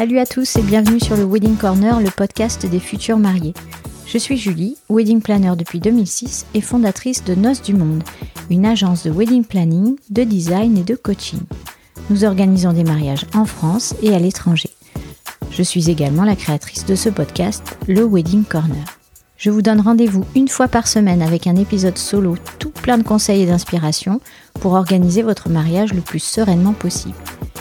Salut à tous et bienvenue sur le Wedding Corner, le podcast des futurs mariés. Je suis Julie, wedding planner depuis 2006 et fondatrice de Noces du Monde, une agence de wedding planning, de design et de coaching. Nous organisons des mariages en France et à l'étranger. Je suis également la créatrice de ce podcast, le Wedding Corner. Je vous donne rendez-vous une fois par semaine avec un épisode solo tout plein de conseils et d'inspiration pour organiser votre mariage le plus sereinement possible.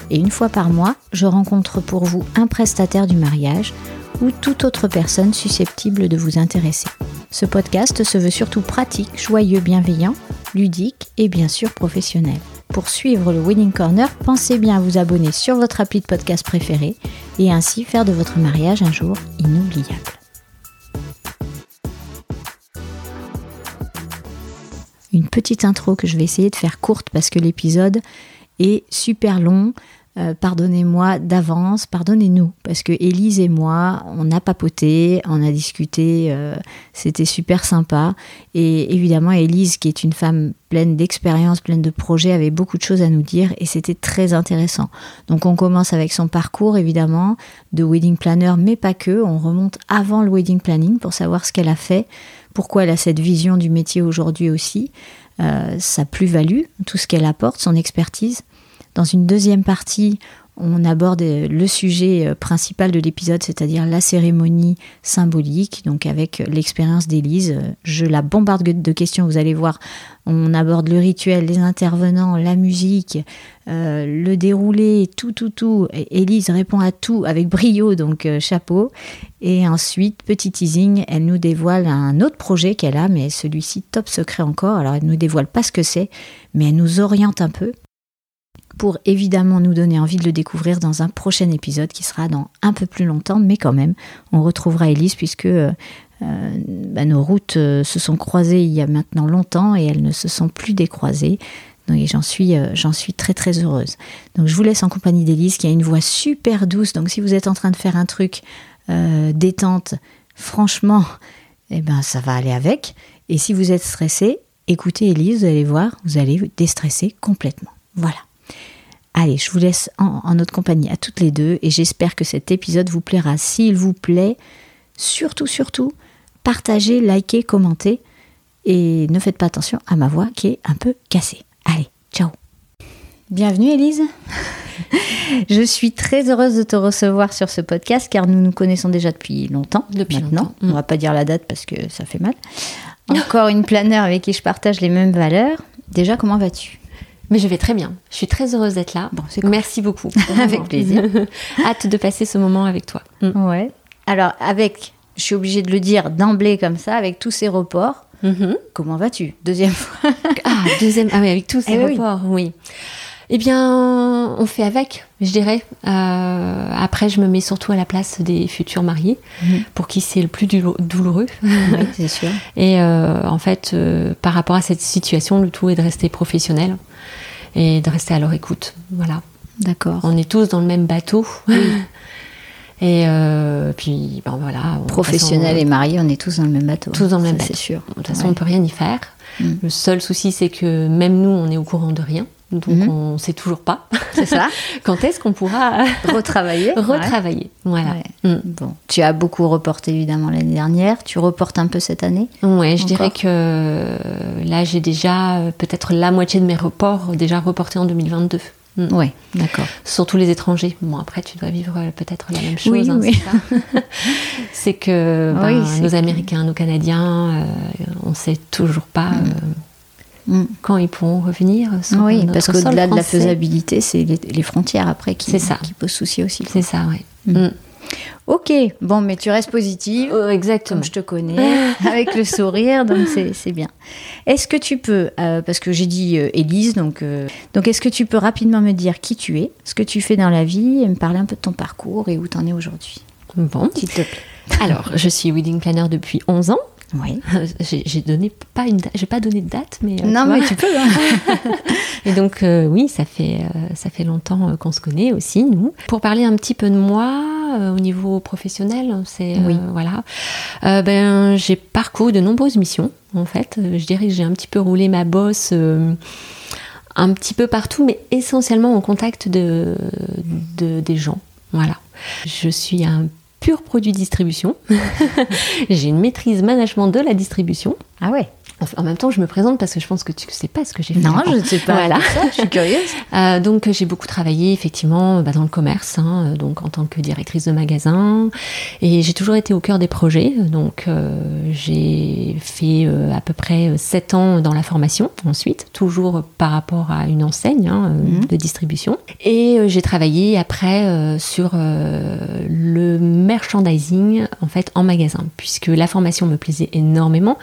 Et une fois par mois, je rencontre pour vous un prestataire du mariage ou toute autre personne susceptible de vous intéresser. Ce podcast se veut surtout pratique, joyeux, bienveillant, ludique et bien sûr professionnel. Pour suivre le Wedding Corner, pensez bien à vous abonner sur votre appli de podcast préféré et ainsi faire de votre mariage un jour inoubliable. Une petite intro que je vais essayer de faire courte parce que l'épisode est super long. Euh, pardonnez-moi d'avance, pardonnez-nous, parce que Élise et moi, on a papoté, on a discuté, euh, c'était super sympa. Et évidemment, Élise, qui est une femme pleine d'expérience, pleine de projets, avait beaucoup de choses à nous dire et c'était très intéressant. Donc on commence avec son parcours, évidemment, de wedding planner, mais pas que. On remonte avant le wedding planning pour savoir ce qu'elle a fait, pourquoi elle a cette vision du métier aujourd'hui aussi, euh, sa plus-value, tout ce qu'elle apporte, son expertise. Dans une deuxième partie, on aborde le sujet euh, principal de l'épisode, c'est-à-dire la cérémonie symbolique, donc avec l'expérience d'Élise. Je la bombarde de questions, vous allez voir. On aborde le rituel, les intervenants, la musique, euh, le déroulé, tout, tout, tout. Élise répond à tout avec brio, donc euh, chapeau. Et ensuite, petit teasing, elle nous dévoile un autre projet qu'elle a, mais celui-ci top secret encore. Alors, elle ne nous dévoile pas ce que c'est, mais elle nous oriente un peu pour évidemment nous donner envie de le découvrir dans un prochain épisode qui sera dans un peu plus longtemps, mais quand même, on retrouvera Elise puisque euh, euh, bah, nos routes euh, se sont croisées il y a maintenant longtemps et elles ne se sont plus décroisées. Et j'en suis, j'en suis très très heureuse. Donc je vous laisse en compagnie d'Élise qui a une voix super douce. Donc si vous êtes en train de faire un truc détente, franchement, eh ben, ça va aller avec. Et si vous êtes stressé, écoutez Élise, vous allez voir, vous allez vous déstresser complètement. Voilà. Allez, je vous laisse en, notre compagnie à toutes les deux et j'espère que cet épisode vous plaira. S'il vous plaît, surtout, surtout, partagez, likez, commentez et ne faites pas attention à ma voix qui est un peu cassée. Allez, ciao Bienvenue Elise Je suis très heureuse de te recevoir sur ce podcast car nous nous connaissons déjà depuis longtemps. Depuis maintenant. On va pas dire la date parce que ça fait mal. Encore une planeur avec qui je partage les mêmes valeurs. Déjà, comment vas-tu? Mais je vais très bien. Je suis très heureuse d'être là. Bon, Merci beaucoup. avec plaisir. Hâte de passer ce moment avec toi. Mm. Ouais. Alors, avec, je suis obligée de le dire d'emblée comme ça, avec tous ces reports, mm-hmm. comment vas-tu? Deuxième fois. ah, deuxième. Ah oui, avec tous ces eh reports, oui. Eh bien, on fait avec, je dirais. Euh, après, je me mets surtout à la place des futurs mariés, mm-hmm. pour qui c'est le plus douloureux. Oui, c'est sûr. Et euh, en fait, euh, par rapport à cette situation, le tout est de rester professionnel et de rester à leur écoute. Voilà. D'accord. On est tous dans le même bateau. Et euh, puis, ben voilà. Professionnels et mariés, on est tous dans le même bateau. Tous dans le même bateau. C'est sûr. De toute façon, on ne peut rien y faire. Mm. Le seul souci, c'est que même nous, on est au courant de rien. Donc mm-hmm. on ne sait toujours pas. C'est ça. Quand est-ce qu'on pourra retravailler Retravailler. Voilà. Mm. Bon, tu as beaucoup reporté évidemment l'année dernière. Tu reportes un peu cette année Ouais, je dirais que là j'ai déjà euh, peut-être la moitié de mes reports déjà reportés en 2022. Mm. Oui, d'accord. Surtout les étrangers. Bon, après, tu dois vivre euh, peut-être la même chose. Oui, hein, oui. c'est que ben, nos Américains, nos Canadiens, euh, on ne sait toujours pas mm. euh, quand ils pourront revenir. Sur oui, parce qu'au-delà de la faisabilité, c'est les, frontières après qui, qui posent souci aussi. C'est ça, oui. Ok, bon, mais tu restes positive. Oh, exactement. Comme je te connais, avec le sourire, donc c'est bien. Est-ce que tu peux, euh, parce que j'ai dit euh, Élise, donc, euh, donc est-ce que tu peux rapidement me dire qui tu es, ce que tu fais dans la vie, et me parler un peu de ton parcours et où tu en es aujourd'hui? Bon. S'il te plaît. Alors, je suis wedding planner depuis 11 ans. Oui. J'ai donné pas une, j'ai pas donné de date, mais non, mais tu peux. Hein. et donc oui, ça fait ça fait longtemps qu'on se connaît aussi nous. Pour parler un petit peu de moi, euh, au niveau professionnel. C'est euh, voilà. Euh, ben j'ai parcouru de nombreuses missions en fait. Je dirais que j'ai un petit peu roulé ma bosse un petit peu partout, mais essentiellement en contact de, de des gens. Voilà. Je suis un pur produit distribution. J'ai une maîtrise management de la distribution. Ah ouais en même temps, je me présente parce que je pense que tu ne sais pas ce que j'ai fait. Non, je ne sais pas. Voilà. je suis curieuse. Euh, donc, j'ai beaucoup travaillé effectivement bah, dans le commerce, hein, donc en tant que directrice de magasin. Et j'ai toujours été au cœur des projets. Donc, euh, j'ai fait euh, à peu près 7 ans dans la formation ensuite, toujours par rapport à une enseigne hein, mhm. de distribution. Et j'ai travaillé après sur le merchandising en fait en magasin, puisque la formation me plaisait énormément,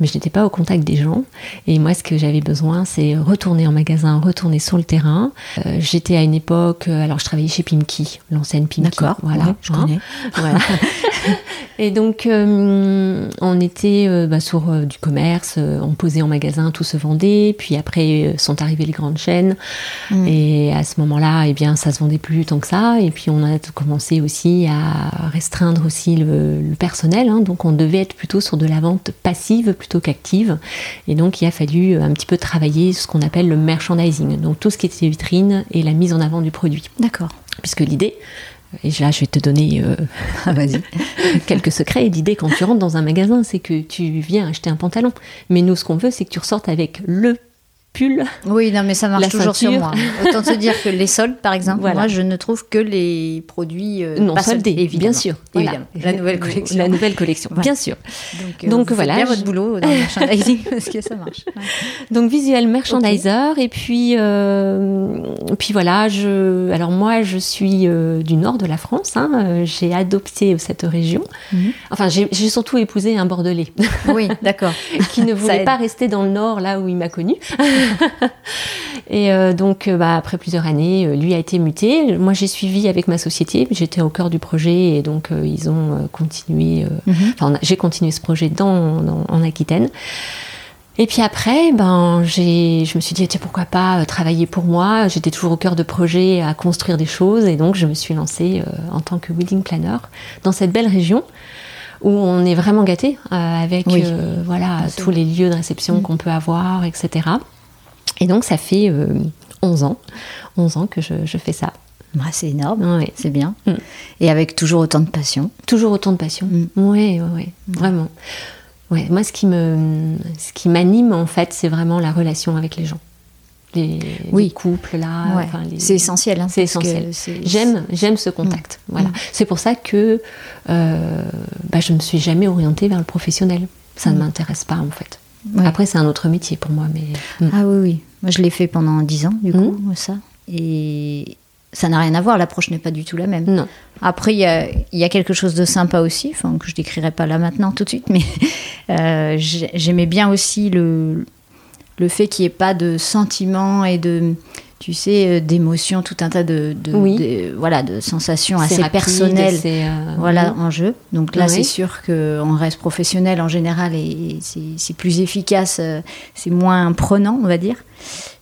mais je n'étais pas au contact des gens. Et moi, ce que j'avais besoin, c'est retourner en magasin, retourner sur le terrain. Euh, j'étais à une époque, euh, alors je travaillais chez Pimki, l'enseigne Pimki. D'accord, voilà, je hein. connais. Et donc, euh, on était bah, sur du commerce, on posait en magasin, tout se vendait. Puis après, sont arrivées les grandes chaînes. Mm. Et à ce moment-là, eh bien, ça se vendait plus tant que ça. Et puis, on a commencé aussi à restreindre aussi le, personnel. Hein. Donc, on devait être plutôt sur de la vente passive plutôt qu'active. Et donc, il a fallu euh, un petit peu travailler ce qu'on appelle le merchandising, donc tout ce qui était vitrine et la mise en avant du produit. D'accord. Puisque l'idée, et là, je vais te donner euh, ah, quelques secrets. L'idée, quand tu rentres dans un magasin, c'est que tu viens acheter un pantalon. Mais nous, ce qu'on veut, c'est que tu ressortes avec le oui, non, mais ça marche toujours sur moi. Autant te dire que les soldes, par exemple, moi, je ne trouve que les produits euh, non soldés, évidemment. bien sûr. La nouvelle collection. La nouvelle collection, bien sûr. Donc, euh, voilà. bien votre boulot dans le merchandising parce que ça marche. Donc visuel merchandiser et puis euh, puis voilà. Je alors moi, je suis du nord de la France. Hein, j'ai adopté cette région. Mhm. Enfin, j'ai surtout épousé un Bordelais. Oui, d'accord. qui ne voulait pas rester dans le nord, là où il m'a connu. et euh, donc, euh, bah, après plusieurs années, euh, lui a été muté. Moi, j'ai suivi avec ma société. J'étais au cœur du projet et donc ils ont continué. Mhm. Enfin, j'ai continué ce projet dans, en Aquitaine. Et puis après, ben, je me suis dit, tiens, pourquoi pas travailler pour moi? J'étais toujours au cœur de projet à construire des choses. Et donc, je me suis lancée en tant que wedding planner dans cette belle région où on est vraiment gâté avec voilà, tous les lieux de réception mm. qu'on peut avoir, etc. Et donc ça fait 11 euh, ans, 11 ans que je, fais ça. Ah, c'est énorme, c'est bien. Mm. Et avec toujours autant de passion. Toujours autant de passion. Oui, mm. oui, mm. vraiment. Ouais, moi, ce qui me, ce qui m'anime en fait, c'est vraiment la relation avec les gens. Les, oui. couples là. C'est essentiel. Hein, c'est essentiel. J'aime, j'aime ce contact. Voilà. C'est pour ça que euh, bah, je me suis jamais orientée vers le professionnel. Ça ne m'intéresse pas en fait. Après, c'est un autre métier pour moi. Mais... Ah oui, oui. Moi, je l'ai fait pendant 10 ans, du coup, hmm. ça. Et ça n'a rien à voir, l'approche n'est pas du tout la même. Non. Après, il y a, y a, quelque chose de sympa aussi, enfin, que je décrirai pas là maintenant tout de suite, mais euh, j'aimais bien aussi le, le fait qu'il n'y ait pas de sentiments et de tu sais, euh, d'émotions, tout un tas de, voilà, de sensations assez personnelles euh, voilà, en jeu. Donc là, c'est sûr qu'on reste professionnel en général et, c'est plus efficace, euh, c'est moins prenant, on va dire.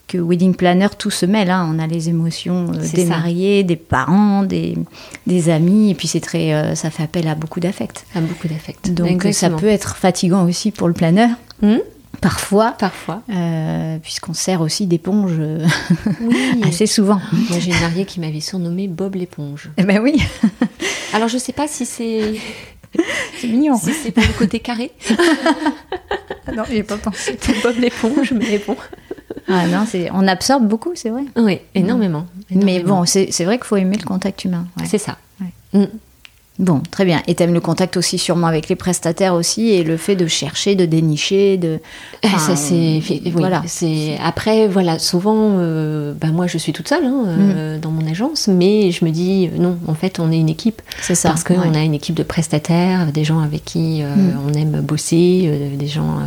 Que Wedding Planner, tout se mêle. Hein. On a les émotions des mariés, des parents, des, des, amis, et puis c'est très, ça fait appel à beaucoup d'affect. À beaucoup d'affect. Donc ça peut être fatigant aussi pour le planeur. Mmh. Parfois. Parfois. Euh, puisqu'on sert aussi d'éponge euh, assez souvent. Moi, j'ai une mariée qui m'avait surnommé Bob l'éponge. Eh ben oui. Alors, je sais pas si c'est. C'est mignon. Si c'est pour le côté carré. non, j'ai pas pensé. Bob l'éponge, mais bon. Ah non, on absorbe beaucoup, c'est vrai. Oui, énormément. Mais bon, c'est vrai qu'il faut aimer le contact humain. C'est ça. Mm. Bon, très bien. Et tu aimes le contact aussi sûrement avec les prestataires aussi et le fait de chercher, de dénicher, de. Eh, ça c'est voilà. C'est après voilà souvent euh, bah, moi je suis toute seule hein, euh, mm. dans mon agence, mais je me dis non en fait on est une équipe. C'est ça. Parce qu'on a une équipe de prestataires, des gens avec qui euh, mm. on aime bosser, des gens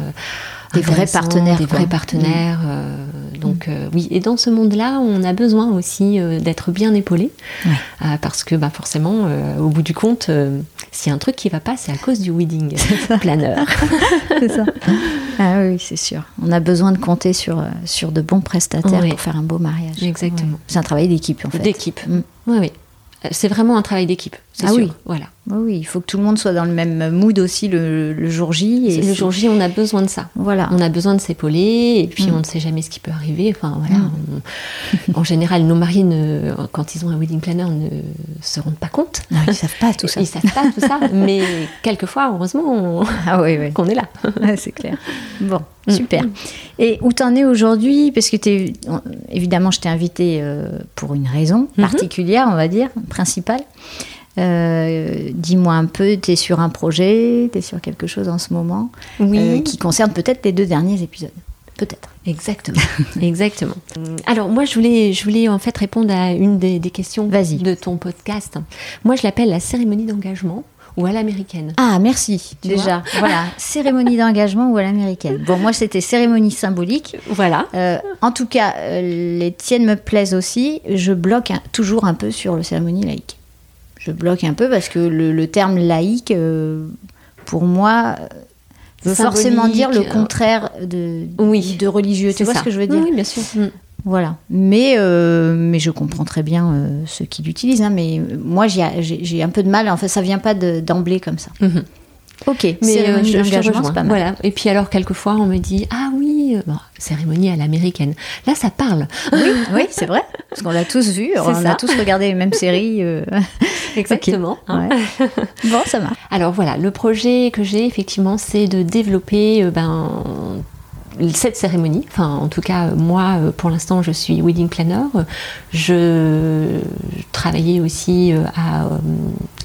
des vrais partenaires. Des vrais partenaires. Mm. Euh, donc euh, oui, et dans ce monde-là, on a besoin aussi euh, d'être bien épaulé, parce que bah, forcément, au bout du compte, s'il y a un truc qui va pas, c'est à cause du wedding planner. c'est ça. Ah oui, c'est sûr. On a besoin de compter sur, sur de bons prestataires pour faire un beau mariage. Exactement. C'est un travail d'équipe en fait. D'équipe. Mm. Oui, oui. C'est vraiment un travail d'équipe. Ah oui, voilà. Oui, il faut que tout le monde soit dans le même mood aussi le, jour J. Et le jour J, on a besoin de ça. Voilà. On a besoin de s'épauler et puis mm. on ne sait jamais ce qui peut arriver. Enfin voilà. Mm. en général, nos maris, quand ils ont un wedding planner, ne se rendent pas compte. Non, ils savent pas tout ça. Ils savent pas tout ça. mais quelquefois, heureusement, on... ah oui, qu'on est là. c'est clair. Bon, mm. super. Et où t'en es aujourd'hui? Parce que es, évidemment, je t'ai invité euh, pour une raison mm-hmm. particulière, on va dire, principale. Euh, dis-moi un peu, tu es sur un projet, tu es sur quelque chose en ce moment oui. Euh, qui concerne peut-être les deux derniers épisodes. Peut-être. Exactement. Exactement. Alors moi, je voulais, je voulais en fait répondre à une des, questions de ton podcast. Moi, je l'appelle la cérémonie d'engagement ou à l'américaine. Ah, merci. déjà, voilà, cérémonie d'engagement ou à l'américaine. Bon, moi, c'était cérémonie symbolique. Voilà. Euh, en tout cas, les tiennes me plaisent aussi. Je bloque toujours un peu sur le cérémonie laïque je bloque un peu parce que le, terme laïque, euh, pour moi, veut forcément dire le euh, contraire de, oui, de religieux. Tu vois ce que je veux dire Oui, bien sûr. Mm. Voilà. Mais, euh, mais je comprends très bien ceux qui l'utilisent. Hein, mais moi, j'ai un peu de mal. En fait, ça vient pas d'emblée comme ça. Mm-hmm. Ok, mais cérémonie d'engagement, c'est pas mal. Voilà. Et puis alors, quelquefois, on me dit Ah oui, bon, cérémonie à l'américaine. Là, ça parle. Oui, oui c'est vrai. Parce qu'on l'a tous vu. On a tous regardé les mêmes séries. Exactement. bon, ça va. Alors voilà, le projet que j'ai effectivement, c'est de développer euh, ben, cette cérémonie. Enfin, en tout cas, moi, euh, pour l'instant, je suis wedding planner. Je travaillais aussi euh, à euh,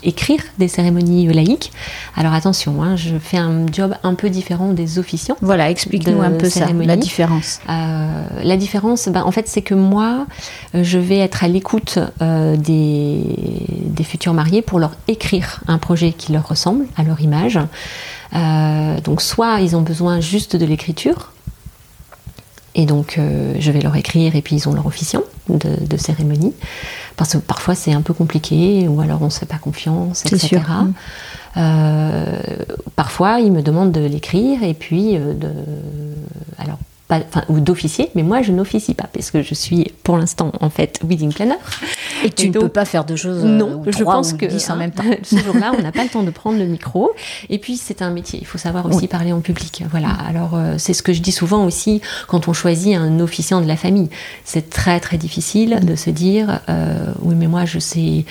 écrire des cérémonies laïques. Alors attention, hein, je fais un job un peu différent des officiants. Voilà, explique-nous un peu ça, la différence. la différence, ben, en fait, c'est que moi, je vais être à l'écoute des, des futurs mariés pour leur écrire un projet qui leur ressemble, à leur image. donc soit ils ont besoin juste de l'écriture, et donc, euh, je vais leur écrire et puis ils ont leur officiant de, cérémonie. Parce que parfois, c'est un peu compliqué ou alors on ne se fait pas confiance, etc. Sûr. Euh, parfois, ils me demandent de l'écrire et puis euh, de. Alors, ou d'officier, mais moi je n'officie pas parce que je suis pour l'instant en fait wedding planner. Et tu ne peux pas faire de choses Non, je pense que en même temps. ce jour-là, on n'a pas le temps de prendre le micro. Et puis c'est un métier, il faut savoir aussi parler en public. Voilà. Alors euh, c'est ce que je dis souvent aussi quand on choisit un officiant de la famille. C'est très très difficile de se dire euh, oui mais moi je sais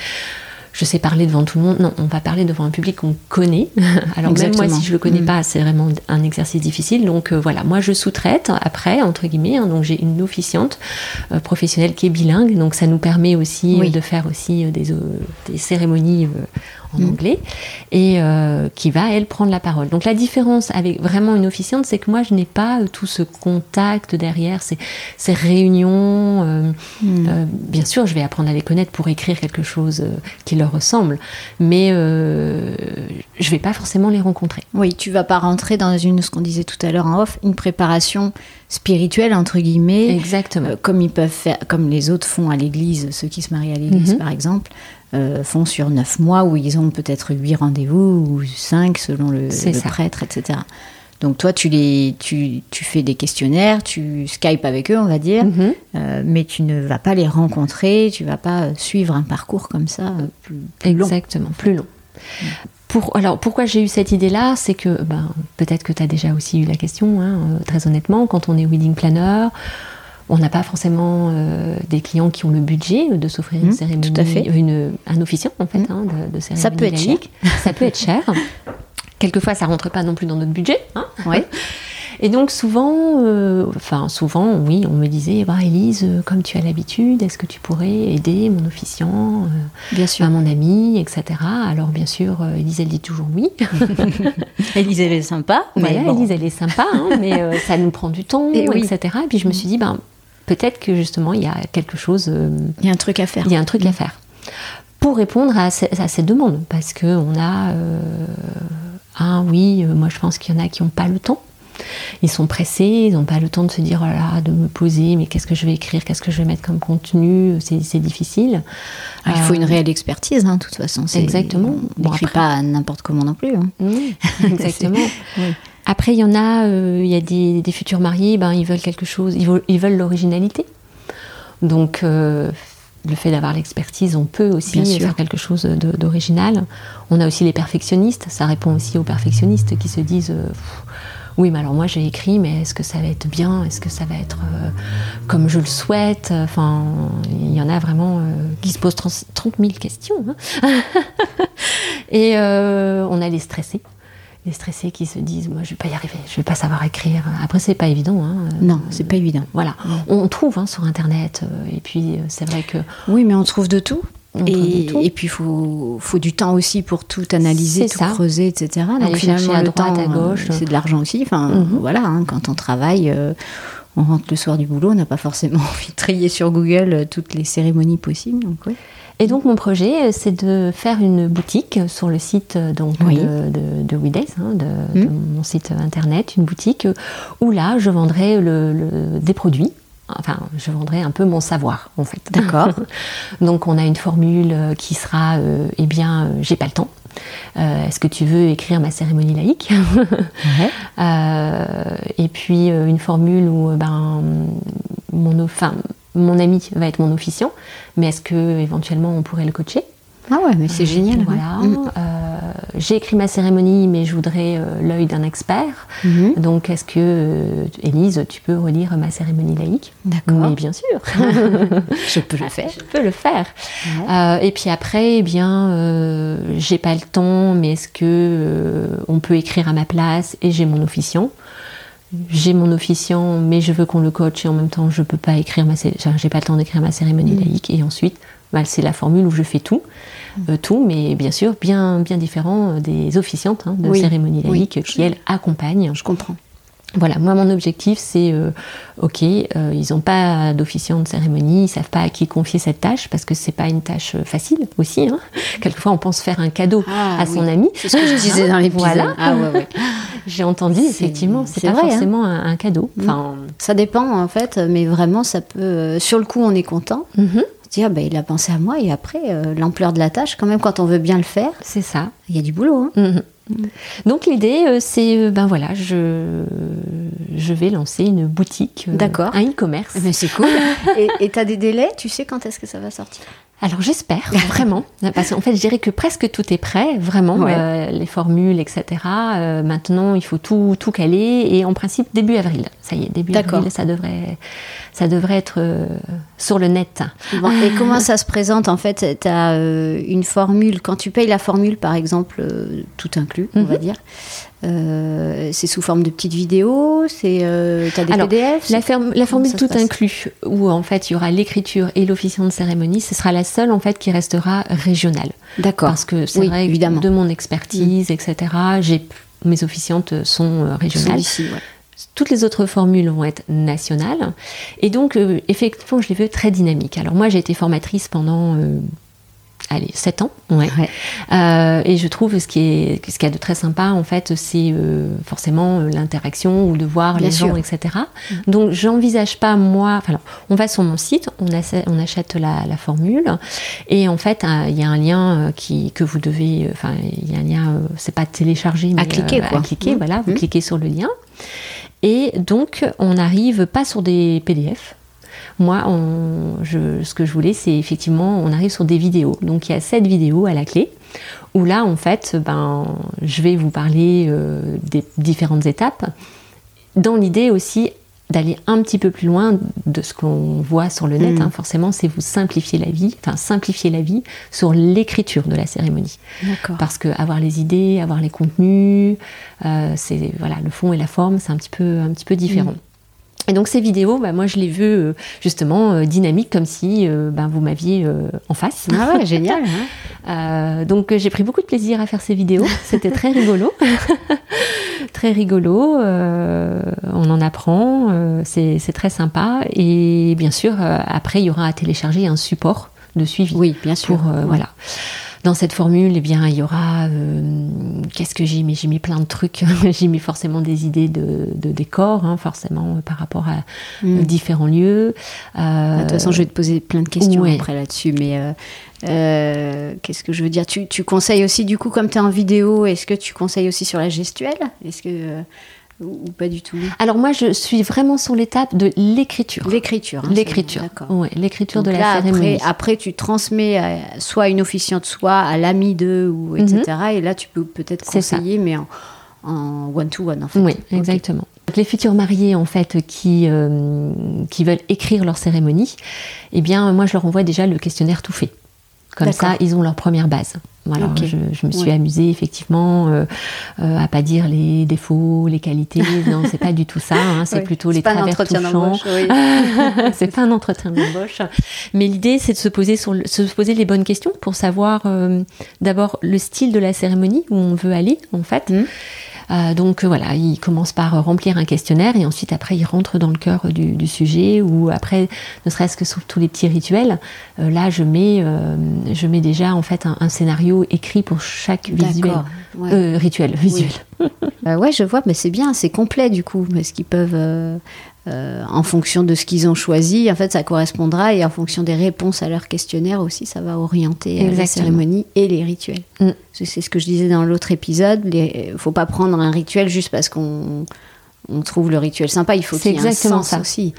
je sais parler devant tout le monde. Non, on va parler devant un public qu'on connaît. Alors même moi, si je le connais mm. pas, c'est vraiment un exercice difficile. Donc euh, voilà, moi je sous-traite après entre guillemets. Hein. donc j'ai une officiante euh, professionnelle qui est bilingue. Donc ça nous permet aussi de faire aussi euh, des, des, cérémonies en mm. anglais, et euh, qui va, elle, prendre la parole. Donc la différence avec vraiment une officiante, c'est que moi, je n'ai pas euh, tout ce contact derrière, ces, ces réunions. Euh, mm. bien sûr, je vais apprendre à les connaître pour écrire quelque chose qui leur ressemble, mais je vais pas forcément les rencontrer. Oui, tu vas pas rentrer dans une, ce qu'on disait tout à l'heure en off, une préparation spirituelle entre guillemets. Exactement. comme ils peuvent faire, comme les autres font à l'église, ceux qui se marient à l'église mm-hmm. par exemple. Euh, font sur neuf mois où ils ont peut-être huit rendez-vous ou cinq selon le, prêtre, etc. Donc toi, tu, les, tu, tu, fais des questionnaires, tu Skype avec eux, on va dire, mhm. euh, mais tu ne vas pas les rencontrer, tu vas pas suivre un parcours comme ça euh, plus, Exactement, plus long. Pour, alors pourquoi j'ai eu cette idée-là, c'est que ben, peut-être que tu as déjà aussi eu la question, hein, très honnêtement, quand on est wedding planner, on n'a pas forcément euh, des clients qui ont le budget de s'offrir une mmh, cérémonie, tout à fait. un officiant en fait mmh. hein, de, cérémonie. Ça peut être cher. Ça peut être cher. Quelquefois, ça rentre pas non plus dans notre budget. Hein Et donc souvent, euh, enfin souvent, oui, on me disait, bah, Élise, euh, comme tu as l'habitude, est-ce que tu pourrais aider mon officiant, bien sûr. mon ami, etc. Alors bien sûr, Élise, elle dit toujours oui. Élise, elle est sympa. Mais Élise, elle est sympa, hein, mais ça nous prend du temps, etc. Et puis je me suis dit, ben, peut-être que justement il y a quelque chose. Euh, il y a un truc à faire. Il y a un truc à faire. Pour répondre à, ces demandes, parce qu'on a. Euh, ah oui, euh, moi je pense qu'il y en a qui n'ont pas le temps. Ils sont pressés, ils n'ont pas le temps de se dire, oh là, de me poser, mais qu'est-ce que je vais écrire, qu'est-ce que je vais mettre comme contenu, c'est difficile. Ah, il faut une réelle expertise, hein, de toute façon. Exactement. On n'écrit pas n'importe comment non plus. Hein. exactement. Après, il y en a, euh, il y a des, futurs mariés, ben, ils veulent quelque chose, ils veulent l'originalité. Donc, euh, le fait d'avoir l'expertise, on peut aussi faire quelque chose d'original. On a aussi les perfectionnistes, ça répond aussi aux perfectionnistes qui se disent euh, oui, mais alors moi j'ai écrit, mais est-ce que ça va être bien? Est-ce que ça va être euh, comme je le souhaite? Enfin, il y en a vraiment euh, qui se posent 30, 000 questions. Hein. Et on a les stressés les stressés qui se disent moi je vais pas y arriver, je vais pas savoir écrire. Après c'est pas évident. Hein. Non, c'est pas évident. Voilà, on trouve hein, sur internet et puis c'est vrai que. Oui, mais on trouve de tout. Et, et, puis il faut, faut, du temps aussi pour tout analyser, tout creuser, etc. Donc finalement, à droite, à gauche, c'est de l'argent aussi. Enfin, mhm. voilà, hein, quand on travaille, euh, on rentre le soir du boulot, on n'a pas forcément envie de trier sur Google euh, toutes les cérémonies possibles. Donc, Et donc mon projet, euh, c'est de faire une boutique sur le site donc, de, de, de hein, de, mhm. mon site internet, une boutique où là, je vendrai le, des produits enfin, je vendrai un peu mon savoir, en fait. D'accord? Donc, on a une formule euh, qui sera, euh, eh bien, euh, j'ai pas le temps. Est-ce que tu veux écrire ma cérémonie laïque? Et puis une formule où ben, mon, enfin, mon ami va être mon officiant, mais est-ce que éventuellement on pourrait le coacher? Ah ouais, mais c'est génial. Voilà. Mm. Euh, j'ai écrit ma cérémonie, mais je voudrais euh, l'œil d'un expert. Mm-hmm. Donc, est-ce que, euh, Élise, tu peux relire ma cérémonie laïque? D'accord. Mais bien sûr. je peux le faire. Je peux le faire. et puis après, eh bien, j'ai pas le temps, mais est-ce que on peut écrire à ma place et j'ai mon officiant? J'ai mon officiant, mais je veux qu'on le coach et en même temps je peux pas écrire ma, j'ai pas le temps d'écrire ma cérémonie mm. laïque et ensuite bah, c'est la formule où je fais tout, euh, tout, mais bien sûr bien, bien différent des officiantes hein, de cérémonie laïque qui, elles, accompagnent. Je comprends. Voilà, moi mon objectif c'est, euh, ok, euh, ils n'ont pas d'officiant de cérémonie, ils savent pas à qui confier cette tâche parce que c'est pas une tâche facile aussi. Hein. Quelquefois on pense faire un cadeau ah à son ami. C'est ce que je disais dans l'épisode. Voilà. Ah, ouais, J'ai entendu effectivement, c'est pas hein. forcément un, cadeau. Enfin, ça dépend en fait, mais vraiment ça peut. Sur le coup on est content. Ah, ben, il a pensé à moi et après euh, l'ampleur de la tâche quand même quand on veut bien le faire c'est ça. il y a du boulot hein. mhm. donc l'idée euh, c'est euh, ben voilà je je vais lancer une boutique d'accord. un e-commerce. Mais c'est cool. Et tu as des délais? Tu sais quand est-ce que ça va sortir? Alors j'espère vraiment, parce qu'en fait je dirais que presque tout est prêt, vraiment, les formules, etc. maintenant il faut tout, tout caler. Et en principe début avril, ça y est, début avril ça devrait, ça devrait être euh, sur le net. et comment ça se présente En fait, tu as euh, une formule, quand tu payes la formule, par exemple, euh, tout inclus, on va mhm. Dire, c'est sous forme de petites vidéos C'est tu as des PDF La, la formule tout inclus, où en fait il y aura l'écriture et l'officiant de cérémonie, ce sera la seule en fait qui restera régionale. D'accord. Parce que c'est vrai, évidemment. de mon expertise, mm. etc., j'ai mes officiantes sont régionales. Ici, ouais. Toutes les autres formules vont être nationales. Et donc, euh, effectivement, je les veux très dynamiques. Alors moi, j'ai été formatrice pendant... Euh, allez, 7 ans. Ouais. Euh, et je trouve ce qui est ce qu'il y a de très sympa, en fait, c'est forcément l'interaction ou de voir les gens, etc. Mm. Donc, j'envisage pas, moi. Enfin, on va sur mon site, on, on achète la, formule, et en fait, il y a un lien qui, que vous devez. Enfin, il y a un lien, c'est pas télécharger, mais à cliquer, quoi. À cliquer, mm. voilà. Vous mm. cliquez sur le lien. Et donc, on n'arrive pas sur des PDF. Moi, ce que je voulais, c'est effectivement, on arrive sur des vidéos. Donc, il y a sept vidéos à la clé, où là, en fait, ben, je vais vous parler euh, des différentes étapes, dans l'idée aussi d'aller un petit peu plus loin de ce qu'on voit sur le net. Mm. Hein. forcément, c'est vous simplifier la vie, enfin simplifier la vie sur l'écriture de la cérémonie. Parce que avoir les idées, avoir les contenus, euh, c'est voilà, le fond et la forme, c'est un petit peu un petit peu différent. Mm. Et donc ces vidéos, bah, moi je les veux euh, justement euh, dynamiques comme si bah, vous m'aviez en face. Ah ouais, génial. Hein. donc j'ai pris beaucoup de plaisir à faire ces vidéos. C'était très rigolo. très rigolo. on en apprend. c'est très sympa. Et bien sûr, après il y aura à télécharger un support de suivi. Oui, bien sûr. Voilà dans cette formule, eh bien, il y aura. Euh, qu'est-ce que j'ai mis? J'ai mis plein de trucs. j'ai mis forcément des idées de, de décor, hein, forcément, euh, par rapport à mm. différents lieux. Euh, de toute façon, je vais te poser plein de questions après là-dessus, mais. qu'est-ce que je veux dire? Tu, tu, conseilles aussi, du coup, comme tu es en vidéo, est-ce que tu conseilles aussi sur la gestuelle? Est-ce que ou, pas du tout Alors moi, je suis vraiment sur l'étape de l'écriture. L'écriture. Hein, l'écriture. Ouais, l'écriture de la cérémonie. Après, après, tu transmets soit à une officiante, soit à l'ami d'eux, ou etc. Mhm. Et là, tu peux peut-être conseiller, mais en one-to-one, en fait. Oui, exactement. Les futurs mariés, en fait, qui, euh, qui veulent écrire leur cérémonie, eh bien, moi, je leur envoie déjà le questionnaire tout fait. Comme ça, ils ont leur première base. Voilà, je, me suis amusée effectivement euh, euh, à pas dire les défauts, les qualités. Non, c'est pas du tout ça. Hein, c'est plutôt les travers touchants. Oui. c'est pas un entretien d'embauche. Mais l'idée, c'est de se poser sur se poser les bonnes questions pour savoir euh, d'abord le style de la cérémonie où on veut aller en fait. Mmh. Euh, donc euh, voilà, il commence par remplir un questionnaire et ensuite après il rentre dans le cœur du, sujet ou après, ne serait-ce que sur tous les petits rituels, euh, là je mets, je mets déjà en fait un, scénario écrit pour chaque visuel, rituel, visuel. ouais, je vois, mais c'est bien, c'est complet du coup, parce qu'ils peuvent euh, en fonction de ce qu'ils ont choisi, en fait, ça correspondra et en fonction des réponses à leur questionnaire aussi, ça va orienter euh, la cérémonie et les rituels. Mm. C'est ce que je disais dans l'autre épisode. Il ne faut pas prendre un rituel juste parce qu'on on trouve le rituel sympa. Il faut qu'il y ait un sens ça. aussi.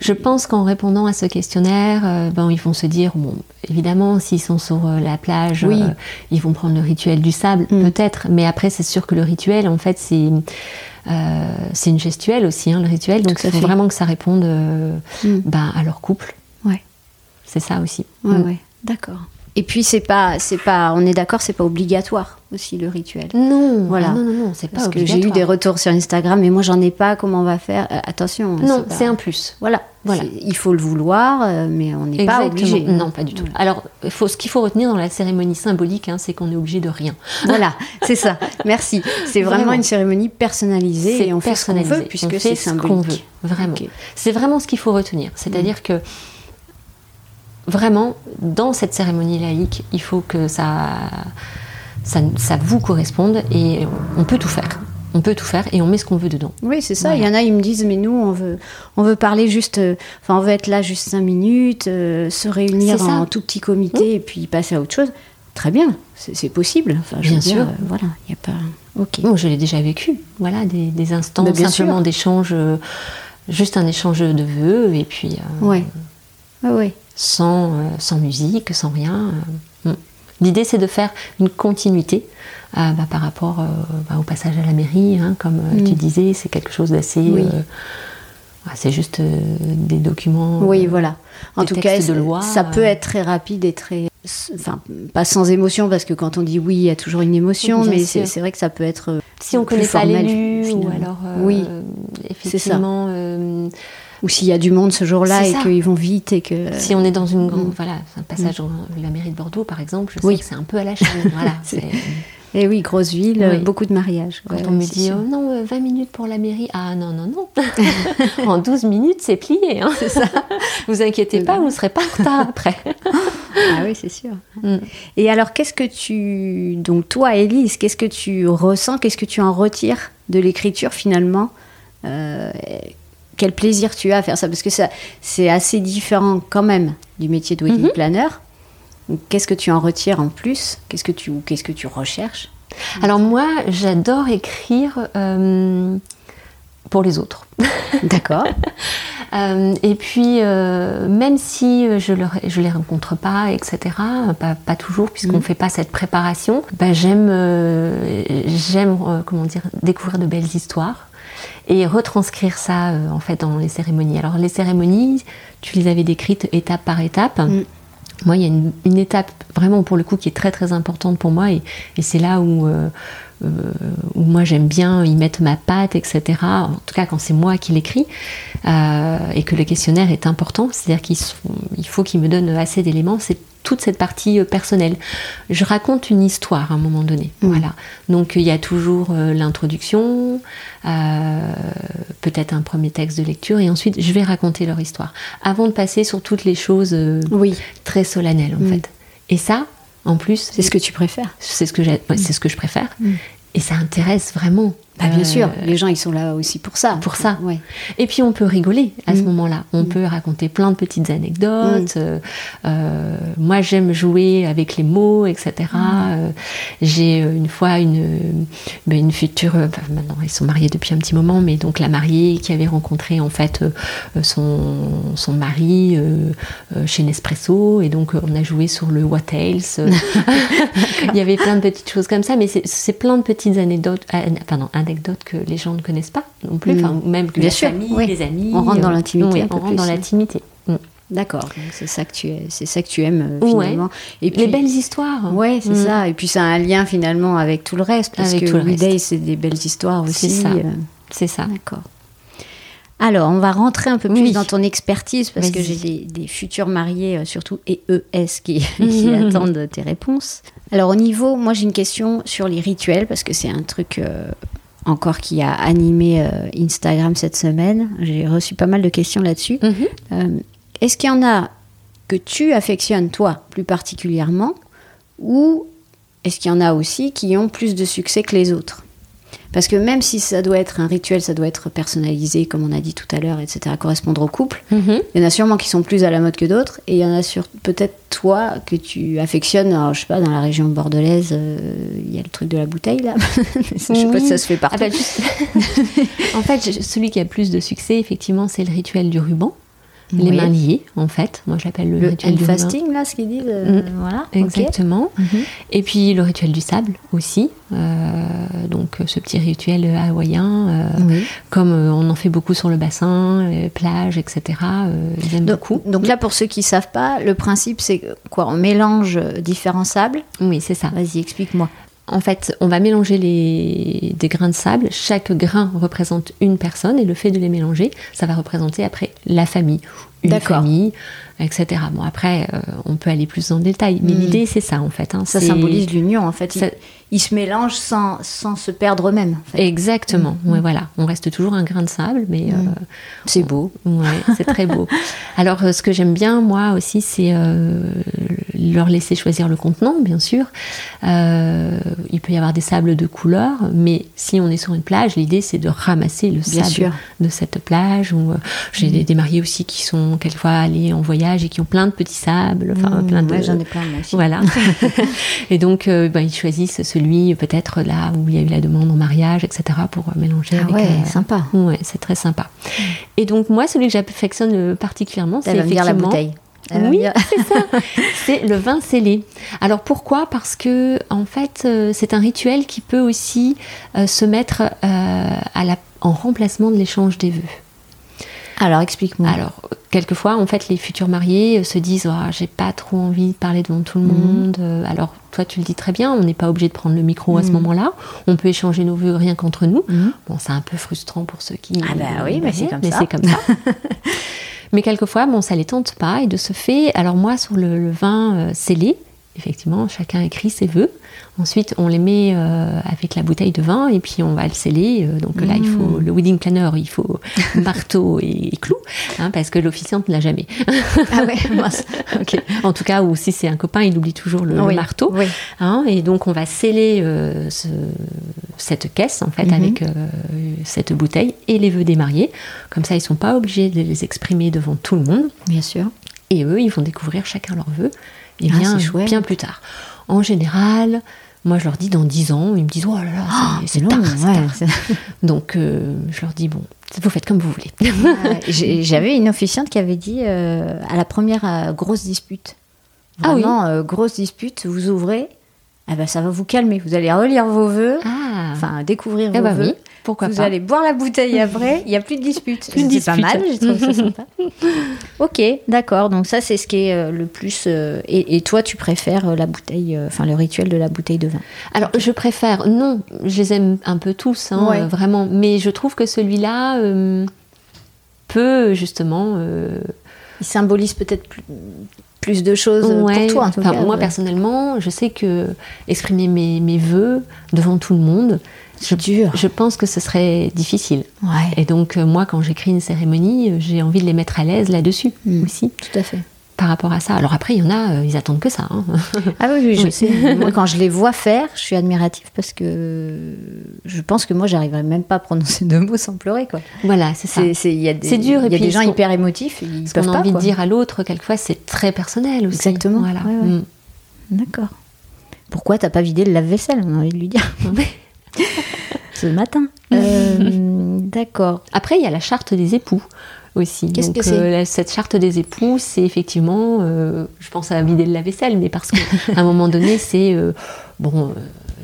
Je pense qu'en répondant à ce questionnaire, euh, ben, ils vont se dire, bon, évidemment, s'ils sont sur la plage, ils vont prendre le rituel du sable, mm. peut-être, mais après, c'est sûr que le rituel, en fait, c'est c'est une gestuelle aussi, hein, le rituel. Donc, il faut vraiment que ça réponde euh, mm. ben, à leur couple. Ouais. C'est ça aussi. Ouais, mm. ouais. D'accord. Et puis c'est pas, c'est pas, on est d'accord, c'est pas obligatoire aussi le rituel. Non, voilà. non, non, non, c'est pas Parce que j'ai eu des retours sur Instagram, mais moi j'en ai pas. Comment on va faire? Euh, Attention. Hein, non, c'est un plus. Voilà, voilà. Il faut le vouloir, euh, mais on n'est pas obligé. Non, pas du tout. Alors, faut, ce qu'il faut retenir dans la cérémonie symbolique, hein, c'est qu'on est obligé de rien. Voilà, c'est ça. Merci. C'est vraiment, une cérémonie personnalisée et on fait ce qu'on veut puisque c'est symbolique. Veut, vraiment. C'est vraiment ce qu'il faut retenir. C'est-à-dire que vraiment, dans cette cérémonie laïque, il faut que ça, ça, vous corresponde et on peut tout faire. On peut tout faire et on met ce qu'on veut dedans. Oui, c'est ça. Il y en a, ils me disent, mais nous, on veut, on veut parler juste, euh, enfin, on veut être là juste cinq minutes, euh, se réunir en tout petit comité et puis passer à autre chose. Très bien, c'est possible. Enfin, bien sûr. Euh, voilà, il n'y a pas. Ok. Bon, je l'ai déjà vécu. Voilà, des, instants simplement d'échange, juste un échange de vœux et puis. ouais. ouais sans, euh, sans musique, sans rien. Euh, hmm. L'idée, c'est de faire une continuité euh, bah, par rapport bah, au passage à la mairie, hein, comme tu mm. disais, c'est quelque chose d'assez. c'est juste des documents. Oui, voilà. En tout cas, de loi, ça peut être très rapide et très. Enfin, pas sans émotion, parce que quand on dit oui, il y a toujours une émotion, mais c'est vrai que ça peut être. Si on ne connaît pas l'élu, ou alors. oui, effectivement ou s'il y a du monde ce jour-là et qu'ils vont vite et que si on est dans une grande mm. voilà un passage dans la mairie de Bordeaux par exemple je sais que c'est un peu à la chaîne voilà et oui grosse ville beaucoup de mariages quand on me dit oh non 20 euh, minutes pour la mairie ah non non non. En 12 minutes c'est plié hein. c'est ça. Vous inquiétez pas vous ne serez pas en retard après. Ah oui c'est sûr. Mm. et alors qu'est-ce que tu donc toi Élise qu'est-ce que tu ressens qu'est-ce que tu en retires de l'écriture finalement? Euh, quel plaisir tu as à faire ça Parce que ça, c'est assez différent quand même du métier de wedding mhm. planner. Qu'est-ce que tu en retires en plus? Qu'est-ce que tu, qu'est-ce que tu recherches? Alors moi, j'adore écrire euh, pour les autres. D'accord. Euh, et puis, euh, même si je ne les rencontre pas, etc., pas, pas toujours, puisqu'on ne mhm. fait pas cette préparation, bah, j'aime, j'aime comment dire, découvrir de belles histoires et retranscrire ça euh, en fait dans les cérémonies. Alors les cérémonies, tu les avais décrites étape par étape. Mm. Moi, il y a une, étape vraiment pour le coup qui est très très importante pour moi et, c'est là où, euh, euh, où moi j'aime bien y mettre ma patte, etc. En tout cas quand c'est moi qui l'écris et que le questionnaire est important, c'est-à-dire qu'il faut qu'il me donne assez d'éléments. C'est toute cette partie personnelle. Je raconte une histoire à un moment donné. Mm. Voilà. Donc il y a toujours l'introduction, euh, peut-être un premier texte de lecture, et ensuite je vais raconter leur histoire. Avant de passer sur toutes les choses oui. très solennelles en mm. fait. Et ça, en plus, c'est ce que tu préfères. C'est ce que c'est ce que je préfère. Mm. Et ça intéresse vraiment Bah, bien sûr, euh, les gens ils sont là aussi pour ça. Pour ça. Ouais. Et puis on peut rigoler à ce mm. moment-là. On mm. peut raconter plein de petites anecdotes. Mm. Euh, euh, moi j'aime jouer avec les mots, etc. J'ai une fois une, ben, une future, maintenant ils sont mariés depuis un petit moment, mais donc la mariée qui avait rencontré en fait son, son mari chez Nespresso et donc on a joué sur le What Else. Il y avait plein de petites choses comme ça, mais c'est plein de petites anecdotes, pardon, anecdotes que les gens ne connaissent pas non plus, mm. même que Bien la famille, les amis. On rentre dans euh, l'intimité. on rentre dans l'intimité. Mm. D'accord, c'est ça que tu c'est ça que tu aimes euh, finalement. Et puis, les belles histoires. Ouais, c'est mm. ça. Et puis c'est un lien finalement avec tout le reste parce avec que Day c'est des belles histoires aussi. C'est ça. Euh. C'est ça. D'accord. Alors, on va rentrer un peu plus dans ton expertise parce que j'ai des, futurs mariés, surtout EES, qui, qui attendent tes réponses. Alors, au niveau, moi j'ai une question sur les rituels parce que c'est un truc encore qui a animé euh, Instagram cette semaine. J'ai reçu pas mal de questions là-dessus. Mhm. Euh, est-ce qu'il y en a que tu affectionnes, toi, plus particulièrement, ou est-ce qu'il y en a aussi qui ont plus de succès que les autres? Parce que même si ça doit être un rituel, ça doit être personnalisé, comme on a dit tout à l'heure, etc., correspondre au couple, mhm. il y en a sûrement qui sont plus à la mode que d'autres, et il y en a sur peut-être toi que tu affectionnes, alors, je sais pas, dans la région bordelaise, euh, il y a le truc de la bouteille là, je sais pas si ça se fait partout. Ah bah, en fait, celui qui a plus de succès, effectivement, c'est le rituel du ruban les mains liées, en fait. Moi, je l'appelle le, rituel du fasting, là, ce qu'il dit. Mm. Voilà. Exactement. Mhm. Et puis le rituel du sable aussi. Euh, donc, ce petit rituel hawaïen, euh, comme euh, on en fait beaucoup sur le bassin, les plages, etc. ils aiment beaucoup. Donc là, pour ceux qui savent pas, le principe, c'est quoi? On mélange différents sables? Oui, c'est ça. Vas-y, explique-moi. En fait, on va mélanger des grains de sable. Chaque grain représente une personne et le fait de les mélanger, ça va représenter après la famille, une famille, etc. Bon, après, euh, on peut aller plus dans le détail, mais hmm. l'idée, c'est ça, en fait. Hein. ça symbolise l'union, en fait. Ils, se mélangent sans, sans se perdre eux-mêmes. Exactement. Hmm. voilà. On reste toujours un grain de sable, mais... Hmm. Euh, c'est beau. Ouais, c'est très beau. Alors, euh, ce que j'aime bien, moi aussi, c'est leur laisser choisir le contenant, bien sûr. il peut y avoir des sables de couleur, mais si on est sur une plage, l'idée, c'est de ramasser le sable de cette plage. J'ai des mariés aussi qui sont quelquefois allés en voyage et qui ont plein de petits sables. Enfin, mmh, plein de. j'en ai plein moi aussi. Voilà. et donc, euh, bah, ils choisissent celui peut-être là où il y a eu la demande en mariage, etc. pour euh, mélanger. Ah ouais, euh, sympa. Ouais, c'est très sympa. Et donc, moi, celui que j'affectionne particulièrement, c'est effectivement. la bouteille. oui, c'est ça. C'est le vin scellé. Alors pourquoi? Parce que en fait, c'est un rituel qui peut aussi se mettre à la, en remplacement de l'échange des vœux. Alors explique-moi. Alors quelquefois, en fait, les futurs mariés euh, se disent oh, j'ai pas trop envie de parler devant tout le mhm. monde. Euh, alors toi, tu le dis très bien, on n'est pas obligé de prendre le micro à ce mhm. moment-là. On peut échanger nos vœux rien qu'entre nous. Mhm. Bon, c'est un peu frustrant pour ceux qui. Ah bah oui, mais c'est comme mais ça. Comme ça. mais quelquefois, bon, ça les tente pas et de ce fait, alors moi sur le, vin euh, scellé, effectivement, chacun écrit ses vœux. Ensuite, on les met euh, avec la bouteille de vin et puis on va le sceller. Euh, donc là, il faut mmh. le wedding planner, il faut marteau et, clou, hein, parce que l'officiante ne l'a jamais. ah ouais. En tout cas, ou si c'est un copain, il oublie toujours le, marteau. Hein, et donc, on va sceller euh, cette caisse en fait mmh. avec cette bouteille et les vœux des mariés. Comme ça, ils sont pas obligés de les exprimer devant tout le monde. Bien sûr. Et eux, ils vont découvrir chacun leurs vœux. Et ah, bien, bien plus tard. En général, moi, je leur dis dans 10 ans, ils me disent Oh là là, c'est oh, tard, Donc, euh, je leur dis Bon, vous faites comme vous voulez. J'avais une officiante qui avait dit euh, à la première euh, grosse dispute ah Vraiment, grosse dispute, vous ouvrez, ah ben, ça va vous calmer. Vous allez relire vos vœux, ah. enfin découvrir eh vos ben vœux. Pourquoi vous allez boire la bouteille après, il n'y a plus de dispute. C'est pas mal, j'ai trouvé ça sympa. ok, d'accord. Donc ça, c'est ce qui est euh, le plus. Euh, et, toi, tu préfères euh, la bouteille, enfin le rituel de la bouteille de vin? Alors, je préfère. Non, je les aime un peu tous, hein, vraiment. Mais je trouve que celui-là peut justement. Il symbolise peut-être plus plus de choses pour toi. moi, personnellement, je sais que exprimer mes, mes vœux devant tout le monde, je, dur. je pense que ce serait difficile. Ouais. Et donc, euh, moi, quand j'écris une cérémonie, euh, j'ai envie de les mettre à l'aise là-dessus mm. aussi. Tout à fait. Par rapport à ça. Alors après, il y en a, euh, ils attendent que ça. Hein. Ah oui, je sais. moi, quand je les vois faire, je suis admirative parce que je pense que moi, j'arriverais même pas à prononcer deux mots sans pleurer. Quoi. Voilà, c'est ça. C'est dur. Il y a des gens hyper émotifs. ce qu'on a envie de dire à l'autre, quelquefois, c'est très personnel aussi. Exactement. Voilà. Mm. D'accord. Pourquoi t'as pas vidé le lave-vaisselle On a envie de lui dire. Ce matin. Euh, d'accord. Après, il y a la charte des époux aussi. Qu'est-ce que c'est euh, Cette charte des époux, c'est effectivement, euh, je pense à vider le lave-vaisselle, mais parce qu'à un moment donné, c'est bon.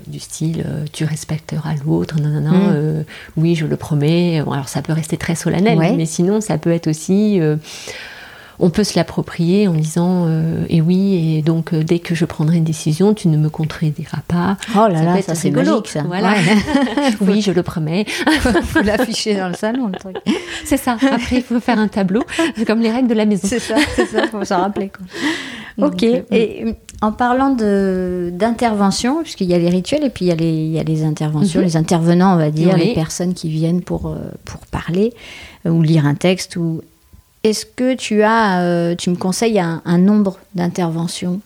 du style tu respecteras l'autre, nanana, mm. oui je le promets. alors ça peut rester très solennel, mais sinon ça peut être aussi on peut se l'approprier en disant euh, et oui et donc euh, dès que je prendrai une décision tu ne me contrediras pas. Oh là là ça c'est magique ça. Voilà. Oui je le promets. Faut l'afficher dans le salon le truc. C'est ça. Après il faut faire un tableau. C'est comme les règles de la maison. C'est ça c'est ça faut s'en rappeler quoi. ok. Euh, et en parlant de d'intervention puisqu'il y a les rituels et puis il y a les, il y a les interventions mhm. les intervenants on va dire les personnes qui viennent pour pour parler ou lire un texte ou est-ce que tu as, euh, tu me conseilles un, nombre d'interventions?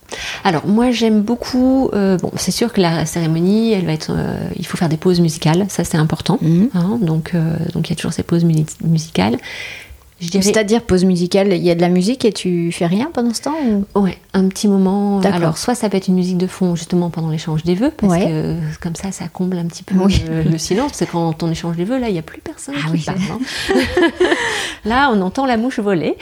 Alors moi j'aime beaucoup. Euh, bon, c'est sûr que la cérémonie, elle va être. Euh, il faut faire des pauses musicales, ça c'est important. Mhm. Hein, donc donc il y a toujours ces pauses musicales. C'est-à-dire pause musicale, il y a de la musique et tu fais rien pendant ce temps ou... Ouais, un petit moment. Alors, soit ça peut être une musique de fond justement pendant l'échange des vœux, parce que comme ça, ça comble un petit peu le, silence. Parce que quand on échange des vœux, là, il n'y a plus personne ah, qui parle. Hein. là, on entend la mouche voler.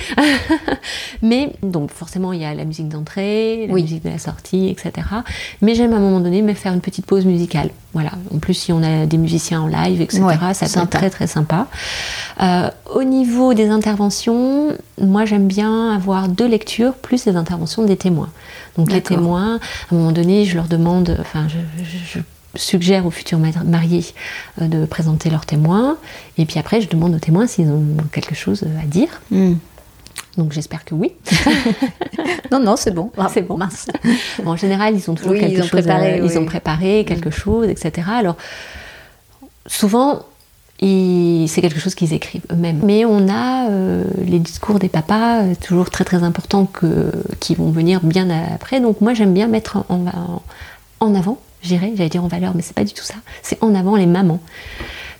Mais donc, forcément, il y a la musique d'entrée, la musique de la sortie, etc. Mais j'aime à un moment donné me faire une petite pause musicale. Voilà. En plus, si on a des musiciens en live, etc., ça peut être très très sympa. Euh, au niveau des interventions, moi j'aime bien avoir deux lectures plus les interventions des témoins. Donc les témoins, à un moment donné, je leur demande, enfin, je, suggère aux futurs mariés euh, de présenter leurs témoins, et puis après je demande aux témoins s'ils ont quelque chose à dire. Hmm. Donc j'espère que oui. non, non, c'est bon. c'est bon. Mince. en général, ils ont toujours quelque ils ont chose. Préparé, Ils ont préparé quelque chose, etc. Alors, souvent, c'est quelque chose qu'ils écrivent eux-mêmes. Mais on a euh, les discours des papas, euh, toujours très très importants, que, qui vont venir bien après. Donc moi, j'aime bien mettre en, en, en avant, j'irais, j'allais dire en valeur, mais c'est pas du tout ça. C'est en avant les mamans.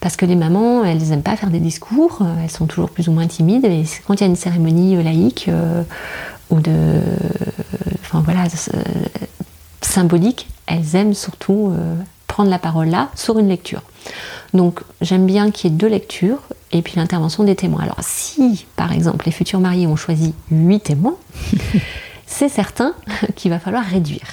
Parce que les mamans, elles n'aiment pas faire des discours, euh, elles sont toujours plus ou moins timides. Et quand il y a une cérémonie euh, laïque euh, ou de. Enfin voilà, symbolique, elles aiment surtout prendre la parole là sur une lecture. Donc j'aime bien qu'il y ait deux lectures et puis l'intervention des témoins. Alors si par exemple les futurs mariés ont choisi huit témoins, c'est certain qu'il va falloir réduire.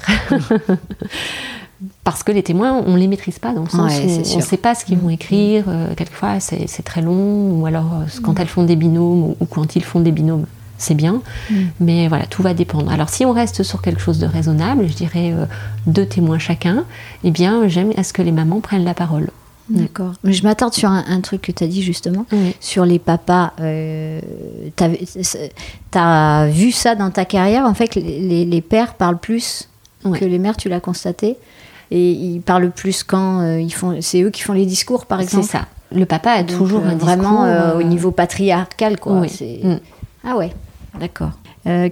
Parce que les témoins, on ne les maîtrise pas, dans le sens où on ne sait pas ce qu'ils vont mm. écrire. Euh, quelquefois, c'est très long, ou alors euh, quand mm. elles font des binômes, ou, quand ils font des binômes, c'est bien. Mm. Mais voilà, tout va dépendre. Alors, si on reste sur quelque chose de raisonnable, je dirais euh, deux témoins chacun, eh bien, j'aime à ce que les mamans prennent la parole. D'accord. Mais je m'attarde sur un, truc que tu as dit justement, sur les papas. tu as, vu ça dans ta carrière, en fait, les, les pères parlent plus que les mères, tu l'as constaté? Et ils parlent plus quand euh, ils font. C'est eux qui font les discours, par exemple. C'est ça. Le papa a toujours euh, un vraiment euh, au niveau patriarcal, quoi. Mm. Ah ouais, d'accord.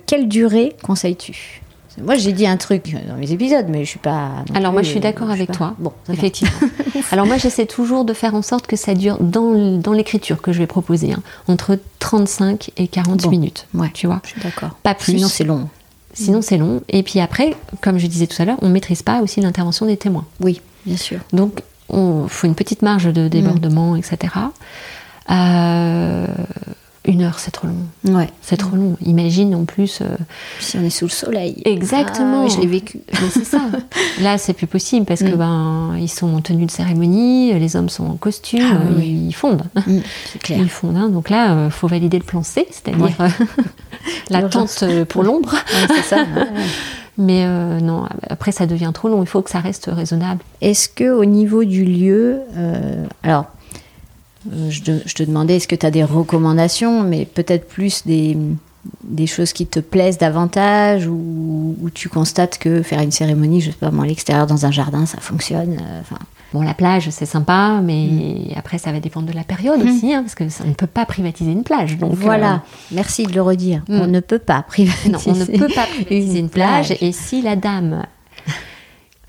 quelle durée conseilles-tu? Moi, j'ai dit un truc dans mes épisodes, mais je suis pas. Alors, moi, je suis d'accord avec toi. Bon, effectivement. Alors, moi, j'essaie toujours de faire en sorte que ça dure dans, l'écriture que je vais proposer, hein, entre 35 et 40 minutes. Ouais, tu vois. Je suis d'accord. Pas plus. Sinon, c'est long. Sinon, c'est long. Et puis après, comme je disais tout à l'heure, on ne maîtrise pas aussi l'intervention des témoins. Oui, bien sûr. Donc, il faut une petite marge de débordement, etc. Euh, une heure, c'est trop long. Ouais. C'est trop long. Imagine en plus. Euh, si on est sous le soleil. Exactement. Ah, je l'ai vécu. c'est ça. Là, c'est plus possible parce que mm. ben ils sont en tenue de cérémonie, les hommes sont en costume, ah ils fondent. Mm, c'est clair. Ils fondent. Hein. Donc là, il euh, faut valider le plan C, c'est-à-dire la tente pour l'ombre. c'est ça. Mais euh, non, après ça devient trop long. Il faut que ça reste raisonnable. Est-ce que au niveau du lieu, alors euh, je te, demandais est-ce que tu as des recommandations, mais peut-être plus des, des, choses qui te plaisent davantage ou, tu constates que faire une cérémonie, je sais pas moi, à l'extérieur dans un jardin, ça fonctionne. Euh, enfin, Bon, la plage, c'est sympa, mais mm. après, ça va dépendre de la période mm. aussi, hein, parce que ça, on ne peut pas privatiser une plage. Donc, voilà, euh, merci de le redire. Mm. On ne peut pas privatiser. Non, on ne peut pas privatiser une, plage. Et si la dame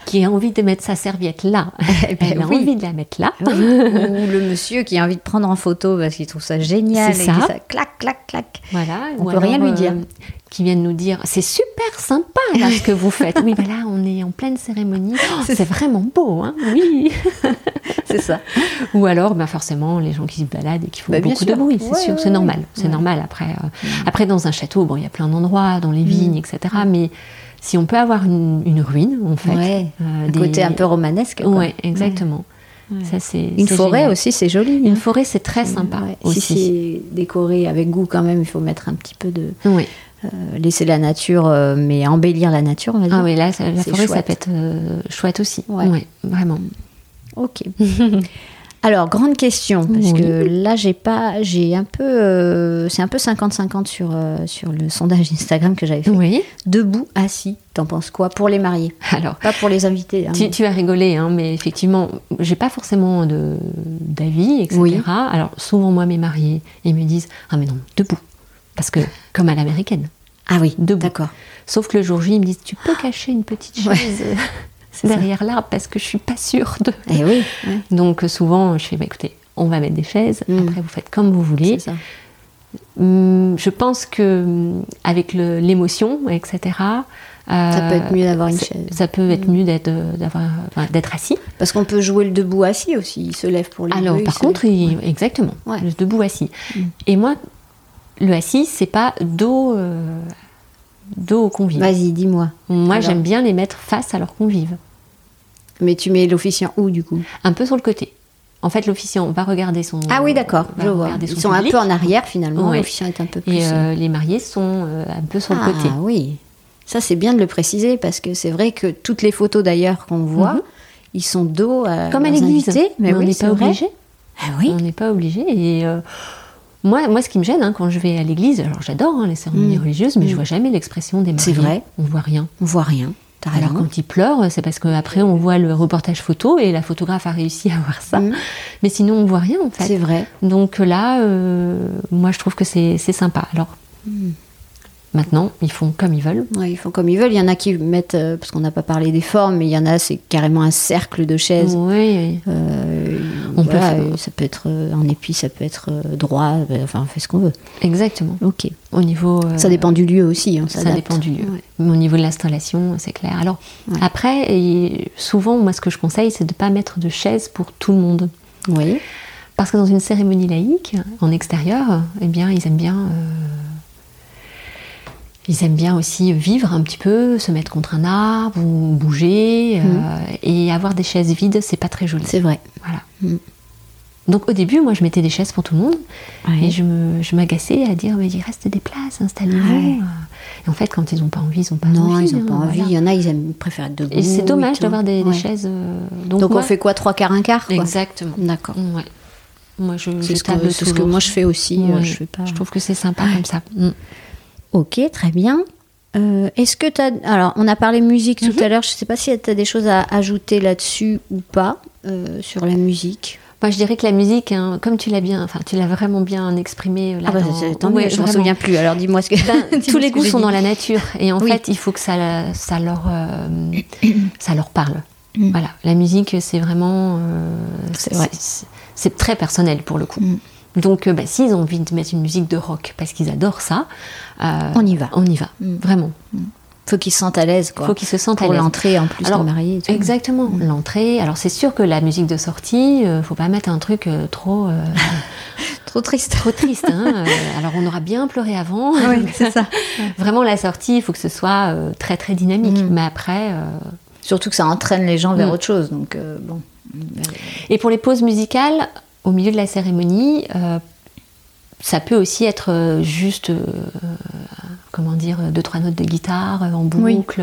qui a envie de mettre sa serviette là, eh ben elle a envie de la mettre là. Ou le monsieur qui a envie de prendre en photo parce qu'il trouve ça génial. C'est ça. ça. Clac, clac, clac. Voilà. On ne peut rien lui dire. Euh, qui viennent nous dire c'est super sympa ce que vous faites. Oui, ben là on est en pleine cérémonie. c'est vraiment beau, hein Oui. c'est ça. Ou alors, ben forcément, les gens qui se baladent et qui font bah, beaucoup de bruit, c'est sûr, c'est normal. C'est normal. Après, euh, mm. après dans un château, bon, il y a plein d'endroits, dans les vignes, mm. etc. Mais si on peut avoir une, ruine, en fait, ouais, euh, un côté un peu romanesque. Oui, exactement. Ça, c'est, une forêt aussi, c'est joli. Une hein. forêt, c'est très sympa. Aussi. Si c'est décoré avec goût, quand même, il faut mettre un petit peu de. Oui. Euh, laisser la nature, euh, mais embellir la nature, on va dire. Ah oui, là, la forêt, ça peut être chouette aussi. Ouais. vraiment. Ok. Alors, grande question, parce que là, j'ai pas, j'ai un peu, c'est un peu 50-50 sur, sur le sondage Instagram que j'avais fait. Oui. Debout, assis, t'en penses quoi Pour les mariés? Alors. Pas pour les invités. Hein. tu, as rigolé, hein, mais effectivement, j'ai pas forcément d'avis, etc. Oui. Alors, souvent, moi, mes mariés, ils me disent Ah, mais non, debout. Parce que, comme à l'américaine. Ah oui, D'accord. Sauf que le jour J, ils me disent Tu peux cacher une petite chaise? Derrière l'arbre parce que je suis pas sûre de. Eh oui. Donc, souvent, je fais bah, Écoutez, on va mettre des chaises. Mm. Après, vous faites comme vous voulez. Ça. Hum, je pense que hum, avec l'émotion, etc. Euh, ça peut être mieux d'avoir une chaise. Ça peut être mm. mieux d'être d'être assis. Parce qu'on peut jouer le debout assis aussi. Il se lève pour les Alors, par contre, exactement, le debout assis. Mm. Et moi, le assis, c'est pas dos, euh, dos aux convives. Vas-y, dis-moi. Moi, j'aime bien les mettre face à leurs convives. Mais tu mets l'officiant où, du coup? Un peu sur le côté. En fait, l'officiant va regarder son. Ah oui, d'accord, je vois. Ils sont un peu en arrière, finalement. L'officiant est un peu plus. Et euh, euh, les mariés sont un peu sur le côté. Ah oui. Ça, c'est bien de le préciser, parce que c'est vrai que toutes les photos, d'ailleurs, qu'on voit, mhm. ils sont dos à. Comme à l'église. Mais, on n'est pas obligé. Ah oui. On n'est pas obligé. Et. Moi, moi, ce qui me gêne hein, quand je vais à l'église, alors j'adore hein, les cérémonies mm. religieuses, mais je mm. vois jamais l'expression des mariés. C'est vrai. On voit rien. On voit rien. Alors quand ils pleurent, c'est parce qu'après on voit le reportage photo et la photographe a réussi à voir ça. Mm. Mais sinon on voit rien en fait. C'est vrai. Donc là, euh, moi je trouve que c'est sympa. Alors Maintenant, ils font comme ils veulent. ils font comme ils veulent. Il y en a qui mettent, euh, parce qu'on n'a pas parlé des formes, mais il y en a, c'est carrément un cercle de chaises. Oui. Euh, on peut euh, Ça peut être en épi, ça peut être droit. Enfin, on fait ce qu'on veut. Exactement. Ok. Au niveau. ça dépend du lieu aussi. Hein, ça dépend du lieu. Mais au niveau de l'installation, c'est clair. Alors, après, et souvent, moi, ce que je conseille, c'est de ne pas mettre de chaises pour tout le monde. Oui. Parce que dans une cérémonie laïque, en extérieur, eh bien, ils aiment bien ils aiment bien aussi vivre un petit peu, se mettre contre un arbre ou bouger. Euh, mm. et avoir des chaises vides, c'est pas très joli. C'est vrai. Voilà. Mm. Donc au début, moi, je mettais des chaises pour tout le monde. Et je m'agaçais à dire, mais il reste des places, installez-vous. Et en fait, quand ils n'ont pas envie, ils n'ont pas envie. Non, ils n'ont pas hein, envie. Il y en a, ils aiment, préfèrent être debout. Et c'est dommage d'avoir des, chaises. Euh, donc, on fait quoi Trois quarts, un quart Exactement. D'accord. Ouais. Moi, je, c'est ce, que, ce que moi je fais aussi. Euh, je, fais pas... je trouve que c'est sympa comme ça. Mm. Ok, très bien. Euh, est-ce que tu as. Alors, on a parlé musique tout mhm. à l'heure. Je ne sais pas si tu as des choses à ajouter là-dessus ou pas, euh, sur la musique. Moi, je dirais que la musique, hein, comme tu l'as bien, enfin, tu l'as vraiment bien exprimé. Là, ah bah, tant mieux, je m'en souviens plus. Alors, dis-moi ce que. Ben, tous les goûts sont dans la nature, et en fait, il faut que ça, ça leur, euh, ça leur parle. Mm. Voilà, la musique, c'est vraiment, c'est très personnel pour le coup. Mm. Donc, euh, bah, s'ils ont envie de mettre une musique de rock parce qu'ils adorent ça, euh, on y va. On y va, mm. vraiment. Mm. Faut qu'ils se sentent à l'aise, quoi. Faut qu'ils se sentent à l'aise. Pour l'entrée, en plus, alors, mariés. Exactement, mm. l'entrée. Alors, c'est sûr que la musique de sortie, euh, faut pas mettre un truc trop. trop triste. Trop triste. Hein, alors, on aura bien pleuré avant. Oui, c'est ça. Vraiment, la sortie, il faut que ce soit très, très dynamique. Mais après. Surtout que ça entraîne les gens vers autre chose. Donc, bon. Et pour les pauses musicales, au milieu de la cérémonie, euh, ça peut aussi être euh, juste, euh, comment dire, deux, trois notes de guitare en boucle,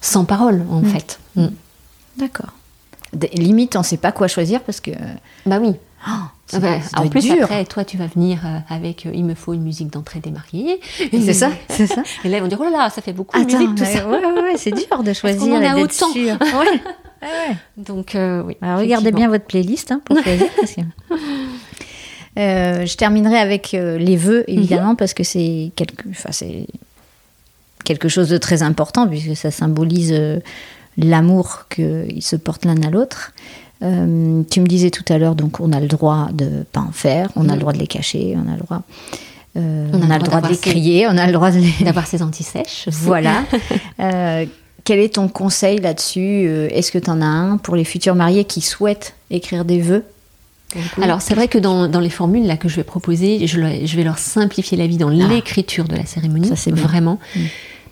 sans parole en mm. fait. Mm. D'accord. Limite, on ne sait pas quoi choisir parce que. Bah oui. Oh, ah bah, en plus, après, toi, tu vas venir avec Il me faut une musique d'entrée des mariés. C'est ça, c'est ça. Et là, ils vont dire Oh là là, ça fait beaucoup de musique, tout ça. Ouais, ouais, c'est dur de choisir. On en a autant. Donc, euh, oui. Alors, regardez bien votre playlist hein, pour choisir. parce que... Euh, je terminerai avec euh, les vœux, évidemment, parce que c'est quelque, quelque chose de très important, puisque ça symbolise l'amour qu'ils se portent l'un à l'autre. Euh, tu me disais tout à l'heure, donc on a le droit de pas en faire, on a Mhm. le droit de les cacher, on a le droit, euh, On on a, le droit de les ses- crier, on a le droit les... D'avoir ses antisèches. Voilà. Euh, quel est ton conseil là-dessus Euh, Est-ce que tu en as un pour les futurs mariés qui souhaitent écrire des vœux? Alors, c'est vrai que dans, dans les formules là, que je vais proposer, je, vais leur simplifier la vie dans l'écriture de la cérémonie. Ça, c'est. Vraiment. Mm.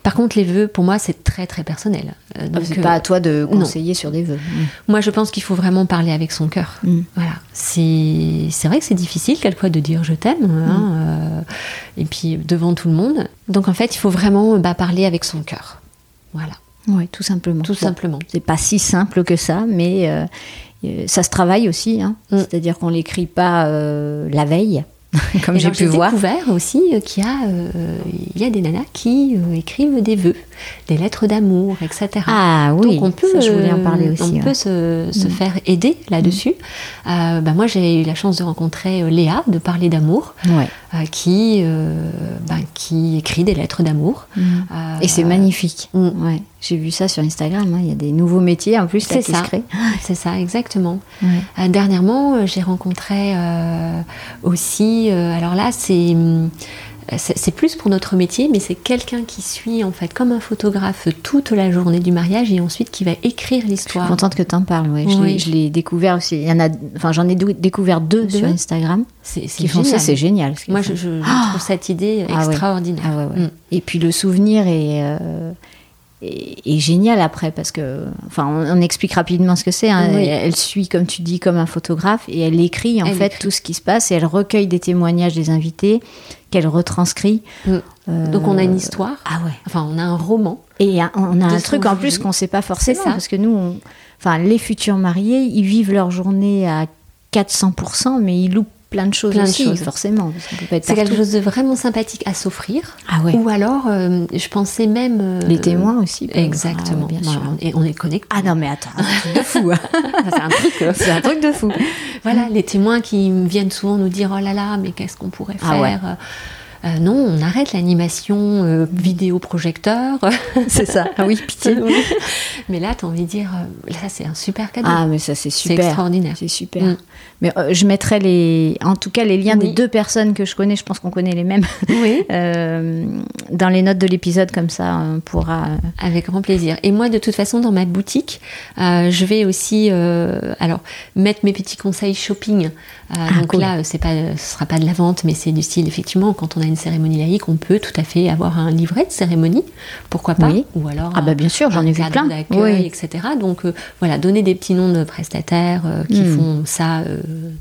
Par contre, les vœux, pour moi, c'est très, très personnel. Euh, donc, C'est euh, pas à toi de conseiller sur des vœux. Moi, je pense qu'il faut vraiment parler avec son cœur. Mm. Voilà. C'est c'est vrai que c'est difficile, quelquefois, de dire je t'aime, hein, euh, et puis devant tout le monde. Donc, en fait, il faut vraiment bah, parler avec son cœur. Voilà, Oui, tout simplement. tout Bon, simplement. C'est pas si simple que ça, mais euh, euh, ça se travaille aussi. hein. Mm. C'est-à-dire qu'on l'écrit pas euh, la veille, comme j'ai pu voir. découvert aussi qu'il y, a, euh, il y a des nanas qui écrivent des vœux, des lettres d'amour, etc. Ah oui, Donc on peut, ça, je voulais en parler aussi. on ouais. peut se, se Mm. faire aider là-dessus. Euh, bah, moi, j'ai eu la chance de rencontrer Léa de Parler d'amour, Ouais. Euh, qui, euh, bah, qui écrit des lettres d'amour. Mm. Euh, Et c'est magnifique. Mm. Ouais. J'ai vu ça sur Instagram. hein. Il y a des nouveaux métiers en plus là, qui ça. se créent. C'est ça, exactement. Ouais. Dernièrement, j'ai rencontré aussi, alors là, c'est hum, c'est c'est plus pour notre métier, mais c'est quelqu'un qui suit en fait comme un photographe toute la journée du mariage et ensuite qui va écrire Je suis l'histoire. contente que tu en parles. Ouais. Oui. Je l'ai découvert aussi. Il y en a, enfin, j'en ai découvert deux, Deux. sur Instagram C'est c'est qui font ça. génial. C'est génial. ce qu'ils Moi, je, Ah trouve cette idée Ah ouais. extraordinaire. Ah ouais. Mm. Et puis le souvenir est, euh, est, est génial après parce que, enfin, on, on explique rapidement ce que c'est. hein. Oui. Elle, elle suit, comme tu dis, comme un photographe et elle écrit en Elle fait écrit. tout ce qui se passe et elle recueille des témoignages des invités qu'elle retranscrit. Mm. Euh, Donc on a une histoire. Ah ouais. Enfin, on a un roman. Et on a un truc en plus qu'on sait pas forcément parce que nous, on- enfin, les futurs mariés, ils vivent leur journée à 400%, mais ils loupent plein de choses Plein de aussi, choses. forcément. C'est quelque chose de vraiment sympathique à s'offrir. Ah ouais. Ou alors, euh, je pensais même. euh, Les témoins aussi. Exactement. Ah bien sûr. Et on est connectés. Ah non, mais attends, c'est un truc de fou. hein. c'est un truc. c'est un truc de fou. Voilà, les témoins qui viennent souvent nous dire oh là là, mais qu'est-ce qu'on pourrait faire Ah ouais. Euh, Non, on arrête l'animation euh, vidéo projecteur. C'est ça. Ah oui, pitié. Mais là, tu as envie de dire euh, là, c'est un super cadeau. Ah, mais ça, c'est c'est super. extraordinaire. C'est super. Mm. Mais euh, je mettrai les, en tout cas, les liens Oui. des deux personnes que je connais. Je pense qu'on connaît les mêmes Oui. euh, dans les notes de l'épisode, comme ça, on pourra. euh, Avec grand plaisir. Et moi, de toute façon, dans ma boutique, euh, je vais aussi, alors, mettre mes petits conseils shopping. Ah, donc cool. là, c'est pas, ce sera pas de la vente, mais c'est du style, effectivement, quand on a une cérémonie laïque, on peut tout à fait avoir un livret de cérémonie, pourquoi pas, Oui. ou alors Ah bah bien sûr, j'en ai vu plein. d'accueil, etc. Donc voilà, donner des petits noms de prestataires qui Mm. font ça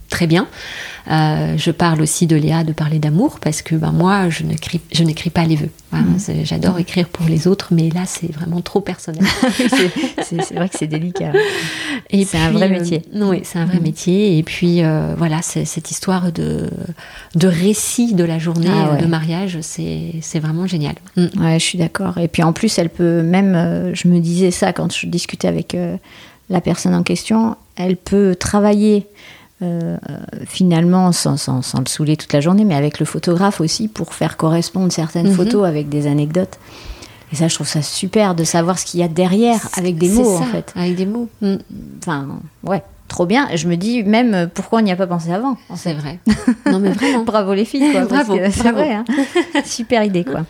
très bien. Euh, je parle aussi de Léa de parler d'amour parce que ben, moi, je n'écris, je n'écris pas les vœux. Voilà, Mm. J'adore écrire pour les autres, mais là, c'est vraiment trop personnel. c'est vrai que c'est délicat. Et C'est un vrai euh, métier. oui, c'est un vrai Mhm. métier. Et puis euh, voilà, cette histoire de, de récit de la journée Ah ouais. de mariage, c'est vraiment génial. Mm. Ouais, je suis d'accord. Et puis en plus, elle peut même, je me disais ça quand je discutais avec la personne en question, elle peut travailler euh, finalement sans, sans, sans le saouler toute la journée, mais avec le photographe aussi pour faire correspondre certaines Mhm. photos avec des anecdotes. Et ça, je trouve ça super de savoir ce qu'il y a derrière avec des mots ça, en fait. Avec des mots. Mm. Enfin, ouais, trop bien. Je me dis même euh, pourquoi on n'y a pas pensé avant. C'est vrai. Non, mais vraiment. Bravo les filles, quoi. Bravo, C'est vrai, hein. super idée, quoi.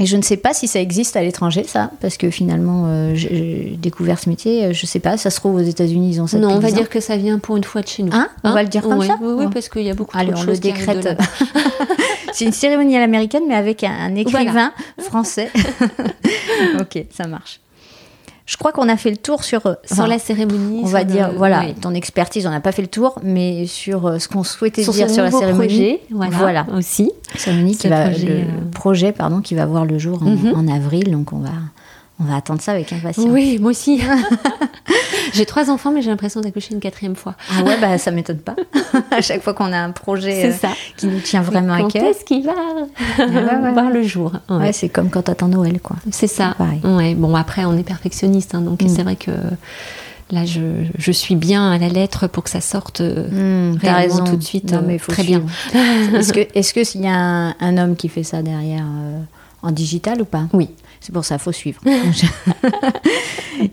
Et je ne sais pas si ça existe à l'étranger, ça, parce que finalement, euh, j'ai découvert ce métier. euh, Je sais pas, ça se trouve aux États-Unis, ils ont ça Non, on va 10 ans. dire que ça vient pour une fois de chez nous. Hein On va le dire comme Ouais, ça Oui, oui, parce qu'il y a beaucoup Allez, de on le choses arrivent de décrète. C'est une cérémonie américaine, mais avec un, un écrivain français. ok, ça marche. Je crois qu'on a fait le tour sur. euh, enfin, la cérémonie. On va le- dire, voilà, oui. ton expertise, on n'a pas fait le tour, mais sur euh, ce qu'on souhaitait Sur dire sur la cérémonie. projet, voilà, Voilà. aussi. cérémonie qui va, projet, le euh, projet pardon qui va voir le jour en, Mhm. en avril donc on va on va attendre ça avec impatience. Oui, moi aussi. j'ai trois enfants, mais j'ai l'impression d'accoucher une quatrième fois. Ah ouais bah ça m'étonne pas. à chaque fois qu'on a un projet C'est euh, ça. qui nous tient vraiment à Quand cœur. est-ce qu'il va ouais, ouais. voir le jour Ouais. Ouais, c'est comme quand t'attends Noël quoi. C'est ça. Ouais. Bon, après, on est perfectionniste, hein, donc Mm. c'est vrai que Là, je, suis bien à la lettre pour que ça sorte mmh, raison. tout de suite. Non, mais faut très bien. est-ce que, est-ce que s'il y a un, homme qui fait ça derrière en digital ou pas? Oui. C'est pour ça, il faut suivre.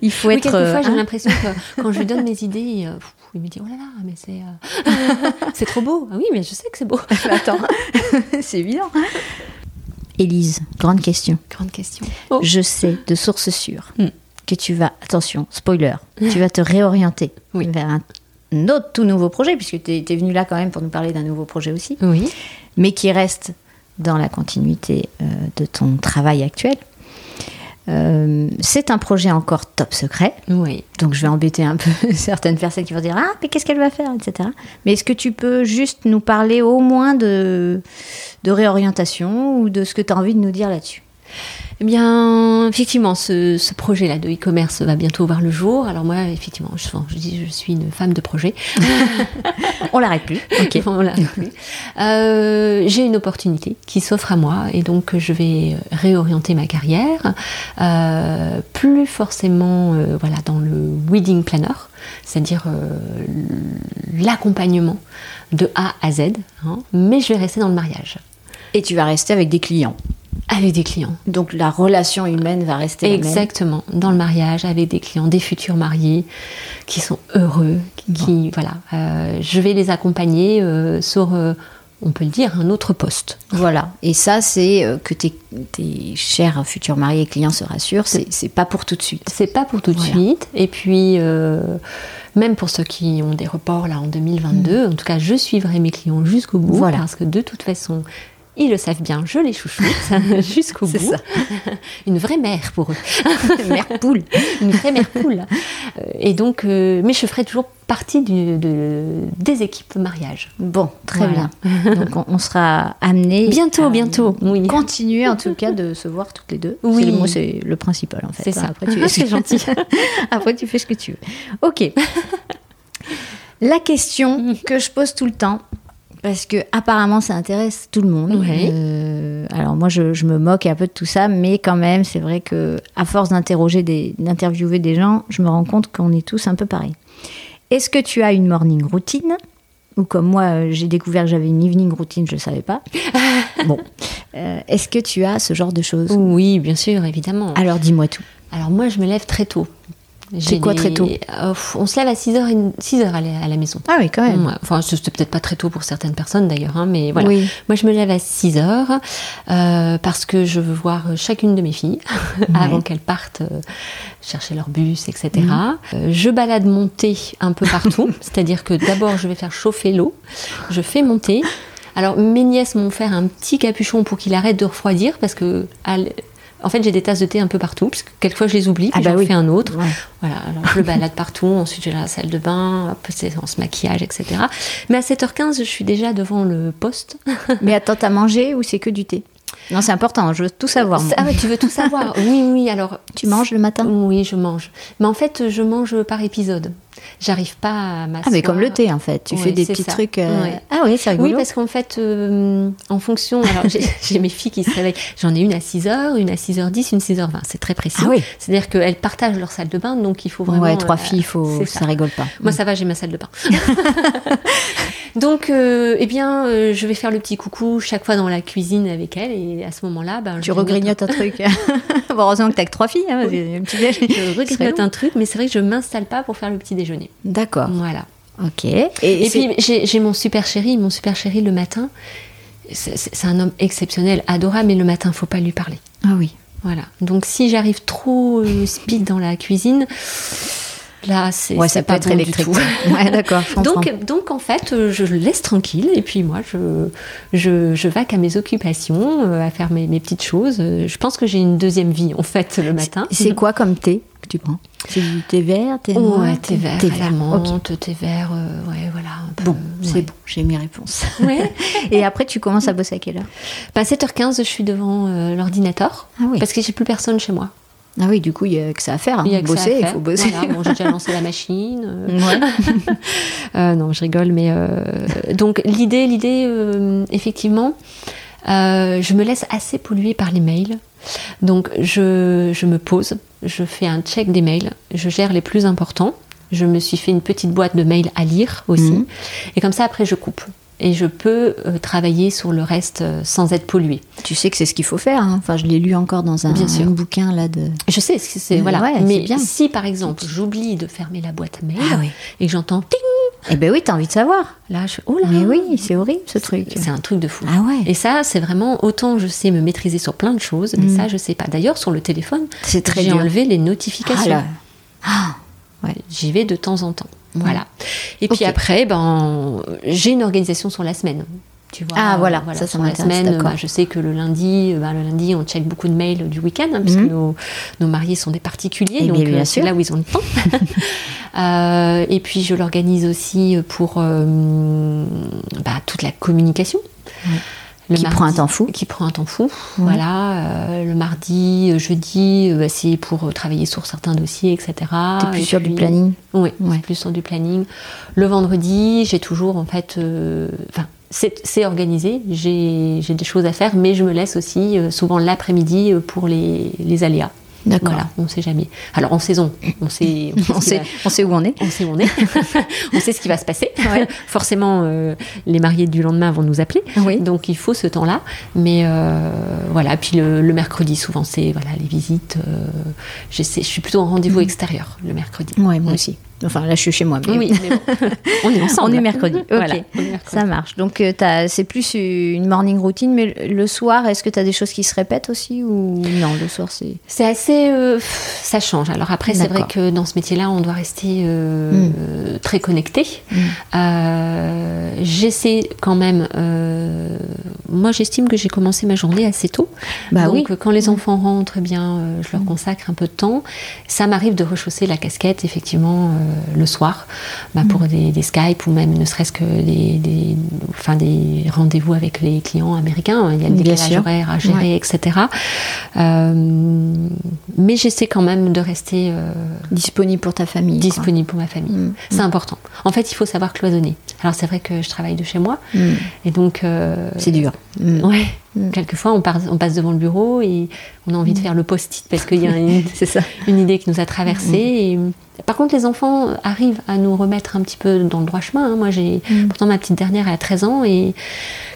il faut oui, être. Quelquefois, j'ai hein l'impression que quand je lui donne mes idées, il me dit oh là là, mais c'est c'est trop beau. Ah oui, mais je sais que c'est beau. Attends, c'est évident. Élise, grande question. Grande question. Oh. Je sais de sources sûres hmm. que tu vas, attention, spoiler, tu vas te réorienter vers un, autre tout nouveau projet, puisque tu es, venu là quand même pour nous parler d'un nouveau projet aussi. Oui. Mais qui reste dans la continuité euh, de ton travail actuel. Euh, c'est un projet encore top secret. Oui. Donc je vais embêter un peu certaines personnes qui vont dire Ah, mais qu'est-ce qu'elle va faire etc. Mais est-ce que tu peux juste nous parler au moins de, de réorientation ou de ce que tu as envie de nous dire là-dessus? Eh bien, effectivement, ce, projet-là de e-commerce va bientôt voir le jour. Alors moi, effectivement, je, je dis, je suis une femme de projet. On l'arrête plus. On l'arrête plus. Euh, j'ai une opportunité qui s'offre à moi et donc je vais réorienter ma carrière, euh, plus forcément, euh, voilà, dans le wedding planner, c'est-à-dire l'accompagnement de A à Z. Hein, mais je vais rester dans le mariage. Et tu vas rester avec des clients avec des clients. Donc la relation humaine va rester Exactement, dans le mariage, avec des clients, des futurs mariés qui sont heureux, qui, voilà, euh, je vais les accompagner euh, sur, euh, on peut le dire, un autre poste. Voilà, et ça c'est que tes, chers futurs mariés et clients se rassurent, c'est pas pour tout de suite. C'est pas pour tout de suite, et puis même pour ceux qui ont des reports là en 2022, mm. en tout cas je suivrai mes clients jusqu'au bout, voilà. parce que de toute façon ils le savent bien, je les chouchoute jusqu'au bout. Ça. Une vraie mère pour eux. Une mère poule. Une vraie mère poule. Euh, et donc, euh, mais je ferai toujours partie du, des équipes mariage. Bon, très bien. Donc on, sera amené bientôt, bientôt. Oui. Continuer en tout cas de se voir toutes les deux. Oui, moi c'est le principal en fait. C'est ça. Après tu c'est gentil. Après tu fais ce que tu veux. Ok. La question que je pose tout le temps, parce que apparemment ça intéresse tout le monde. Euh, alors moi je, me moque un peu de tout ça, mais quand même c'est vrai que à force d'interroger des, d'interviewer des gens, je me rends compte qu'on est tous un peu pareils. Est-ce que tu as une morning routine? Ou comme moi euh, j'ai découvert que j'avais une evening routine, je ne savais pas. bon, euh, est-ce que tu as ce genre de choses? Oui, bien sûr, évidemment. Alors dis-moi tout. Alors moi je me lève très tôt. C'est quoi très tôt euh, On se lève à 6h, 6 heures à, la, maison. Ah oui, quand même. Enfin, c'est peut-être pas très tôt pour certaines personnes d'ailleurs, hein, mais voilà. Moi, je me lève à 6 heures euh, parce que je veux voir chacune de mes filles avant qu'elles partent euh, chercher leur bus, etc. Mhm. je balade mon thé un peu partout, c'est-à-dire que d'abord, je vais faire chauffer l'eau, je fais monter. Alors, mes nièces m'ont fait un petit capuchon pour qu'il arrête de refroidir parce que en fait, j'ai des tasses de thé un peu partout, parce que quelquefois je les oublie, puis ah bah j'en fais un autre. Voilà, alors je le balade partout, ensuite j'ai la salle de bain, on se maquillage, etc. Mais à 7h15, je suis déjà devant le poste. Mais attends, t'as mangé ou c'est que du thé? Non, c'est important, je veux tout savoir. Ah tu veux tout savoir Oui, oui, alors... Tu manges le matin? Oui, je mange. Mais en fait, je mange par épisode. J'arrive pas à m'asseoir. Ah, mais comme le thé, en fait. Tu fais des petits trucs... Euh, ah oui, c'est rigolo. Oui, parce qu'en fait, euh, en fonction... Alors, j'ai mes filles qui se réveillent. J'en ai une à 6h, une à 6h10, une à 6h20. C'est très précis. Ah oui C'est-à-dire qu'elles partagent leur salle de bain, donc il faut vraiment... Ouais, trois euh, filles, faut... ça. rigole pas. Moi, ça va, j'ai ma salle de bain. donc, eh bien, je vais faire le petit coucou chaque fois dans la cuisine avec elles. Et à ce moment-là, ben, tu regrignotes un truc. heureusement que tu que trois filles. Hein, je regrignote un truc, mais c'est vrai que je m'installe pas pour faire le petit déjeuner. D'accord. Voilà. Ok. Et, puis j'ai mon super chéri, mon super chéri le matin. C'est un homme exceptionnel, adorable, mais le matin, faut pas lui parler. Ah oui. Voilà. Donc si j'arrive trop euh, speed dans la cuisine, Là, c'est ouais, ça peut être électrique. ouais, d'accord. donc, donc, en fait, euh, je le laisse tranquille et puis moi, je, je, je vaque à mes occupations, euh, à faire mes, mes, petites choses. Euh, je pense que j'ai une deuxième vie, en fait, le matin. C'est quoi comme thé que tu prends? C'est du thé vert, thé noir Ouais, thé vert, thé vert. menthe, thé vert, ouais, voilà. bon, c'est bon, j'ai mes réponses. Ouais. et après, tu commences à bosser à quelle heure? Bah, 7h15, je suis devant l'ordinateur ah oui. parce que j'ai plus personne chez moi. Ah oui, du coup, il y a que ça à faire. Hein. Il bosser, il faut bosser. bon, j'ai déjà lancé la machine. Euh. euh, non, je rigole, mais euh, donc l'idée, l'idée, effectivement, je me laisse assez polluer par les mails. Donc je, je me pose, je fais un check des mails, je gère les plus importants je me suis fait une petite boîte de mails à lire aussi. Mhm. Et comme ça, après, je coupe. Et je peux euh, travailler sur le reste euh, sans être polluée. Tu sais que c'est ce qu'il faut faire. hein. Enfin, je l'ai lu encore dans un, Bien sûr. un bouquin là de. Je sais, c'est voilà. ouais, Mais bien. si par exemple j'oublie de fermer la boîte mail Ah oui. et que j'entends ting, Eh ben oui, t'as envie de savoir. là je oh là. Mais oui, c'est horrible ce truc. C'est un truc de fou. Ah ouais. Et ça, c'est vraiment autant je sais me maîtriser sur plein de choses, mais ça, je sais pas. D'ailleurs, sur le téléphone, Mm. C'est très j'ai enlevé les Ah notifications. là. Ah, ouais. J'y vais de temps en temps. Voilà. Et puis après, ben, j'ai une organisation sur la semaine. Tu vois, Ah, voilà. Ça, ça sur la semaine, ben, je sais que le lundi, ben, le lundi, on check beaucoup de mails du week-end, hein, puisque Mhm. nos, nos mariés sont des particuliers, Eh donc euh, c'est sûr. là où ils ont le temps. Euh, et puis je l'organise aussi pour euh, bah, toute la communication. Le Qui prend un temps fou. Qui prend un temps fou. Voilà. euh, le mardi, euh, jeudi, euh, bah, c'est pour travailler sur certains dossiers, etc. T'es plus Et sur du planning. Oui, Ouais. plus sur du planning. Le vendredi, j'ai toujours en fait. Enfin, c'est organisé. J'ai des choses à faire, mais je me laisse aussi souvent l'après-midi pour les, les aléas. D'accord. Voilà, on ne sait jamais. Alors en saison, on sait, on sait, On sait, va- on sait où on est. on sait où on est, on sait ce qui va se passer. Ouais. Forcément, euh, les mariés du lendemain vont nous appeler, Oui. donc il faut ce temps-là. Mais euh, voilà, puis le, le mercredi, souvent c'est voilà les visites. euh, je suis plutôt en rendez-vous extérieur le mercredi. Moi aussi. Enfin, là, je suis chez moi. mais Oui, mais bon, on est ensemble. On est mercredi. Ok. Voilà, on est mercredi. Ça marche. Donc, euh, c'est plus une morning routine, mais le- soir, est-ce que tu as des choses qui se répètent aussi ou non Le soir, c'est. C'est assez. euh, ça change. Alors après, c'est vrai que dans ce métier-là, on doit rester euh, Mm. euh, très connecté. Mm. Euh, J'essaie quand même. moi, j'estime que j'ai commencé ma journée assez tôt. Bah Donc, oui. quand les enfants rentrent, eh bien, je leur consacre un peu de temps. Ça m'arrive de rechausser la casquette, effectivement, le soir, bah, pour des, des Skype ou même ne serait-ce que des, des- enfin, des rendez-vous avec les clients américains. Il y a le décalage horaire à gérer, Ouais. etc. Euh, mais j'essaie quand même de rester euh, Disponible pour ta famille. quoi. disponible pour ma famille. Mm. C'est important. En fait, il faut savoir cloisonner. Alors, c'est vrai que je travaille de chez moi. Mm. Et donc. euh, C'est dur. Mm. Ouais. Mm. Quelquefois, on, part- on passe devant le bureau et on a envie de faire le post-it parce qu'il y a une, C'est ça. une idée qui nous a traversé. Et, par contre, les enfants arrivent à nous remettre un petit peu dans le droit chemin. hein. Moi, j'ai Mm. pourtant ma petite dernière, elle a 13 ans et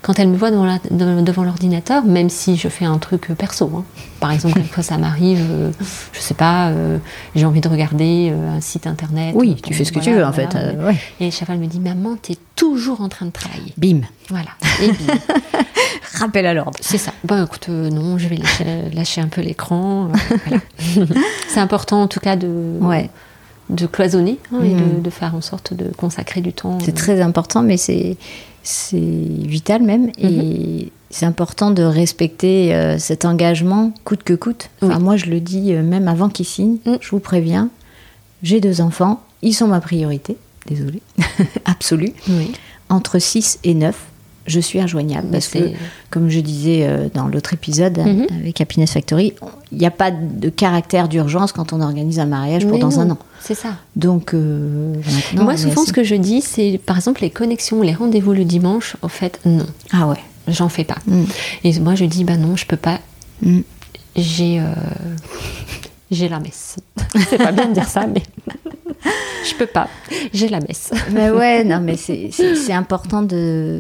quand elle me voit devant de- l'ordinateur, même si je fais un truc perso, hein. par exemple, quelquefois ça m'arrive, euh, je sais pas, euh, j'ai envie de regarder euh, un site internet. Oui, Bon, tu fais ce que voilà, tu veux en voilà. fait. euh, ouais. Et Chaval me dit, maman, t'es toujours en train de travailler. Bim. Voilà. Et puis, Rappel à l'ordre. c'est ça. Bon, écoute, euh, non, je vais lâcher, lâcher un peu l'écran. euh, voilà. c'est important en tout cas de, Ouais. de cloisonner hein, et Mm. de, de faire en sorte de consacrer du temps. C'est euh, très important, mais c'est vital même. Et c'est important de respecter euh, cet engagement coûte que coûte. Enfin, Oui. Moi, je le dis euh, même avant qu'ils signent. Mm. Je vous préviens, j'ai deux enfants. Ils sont ma priorité. Désolée. Absolue. Oui. Entre 6 et 9, je suis injoignable. Mais Parce que, comme je disais euh, dans l'autre épisode Mhm. avec Happiness Factory, il n'y a pas de caractère d'urgence quand on organise un mariage pour Mais dans non, un an. C'est ça. Donc, euh, Moi, souvent, assez- ce que je dis, c'est par exemple les connexions, les rendez-vous le dimanche. Au fait, non, Ah ouais. j'en fais pas. Mm. Et moi, je dis, bah non, je peux pas. Mm. J'ai euh, j'ai la messe. c'est pas bien de dire ça, mais je peux pas. J'ai la messe. Mais ouais, non, mais c'est- important de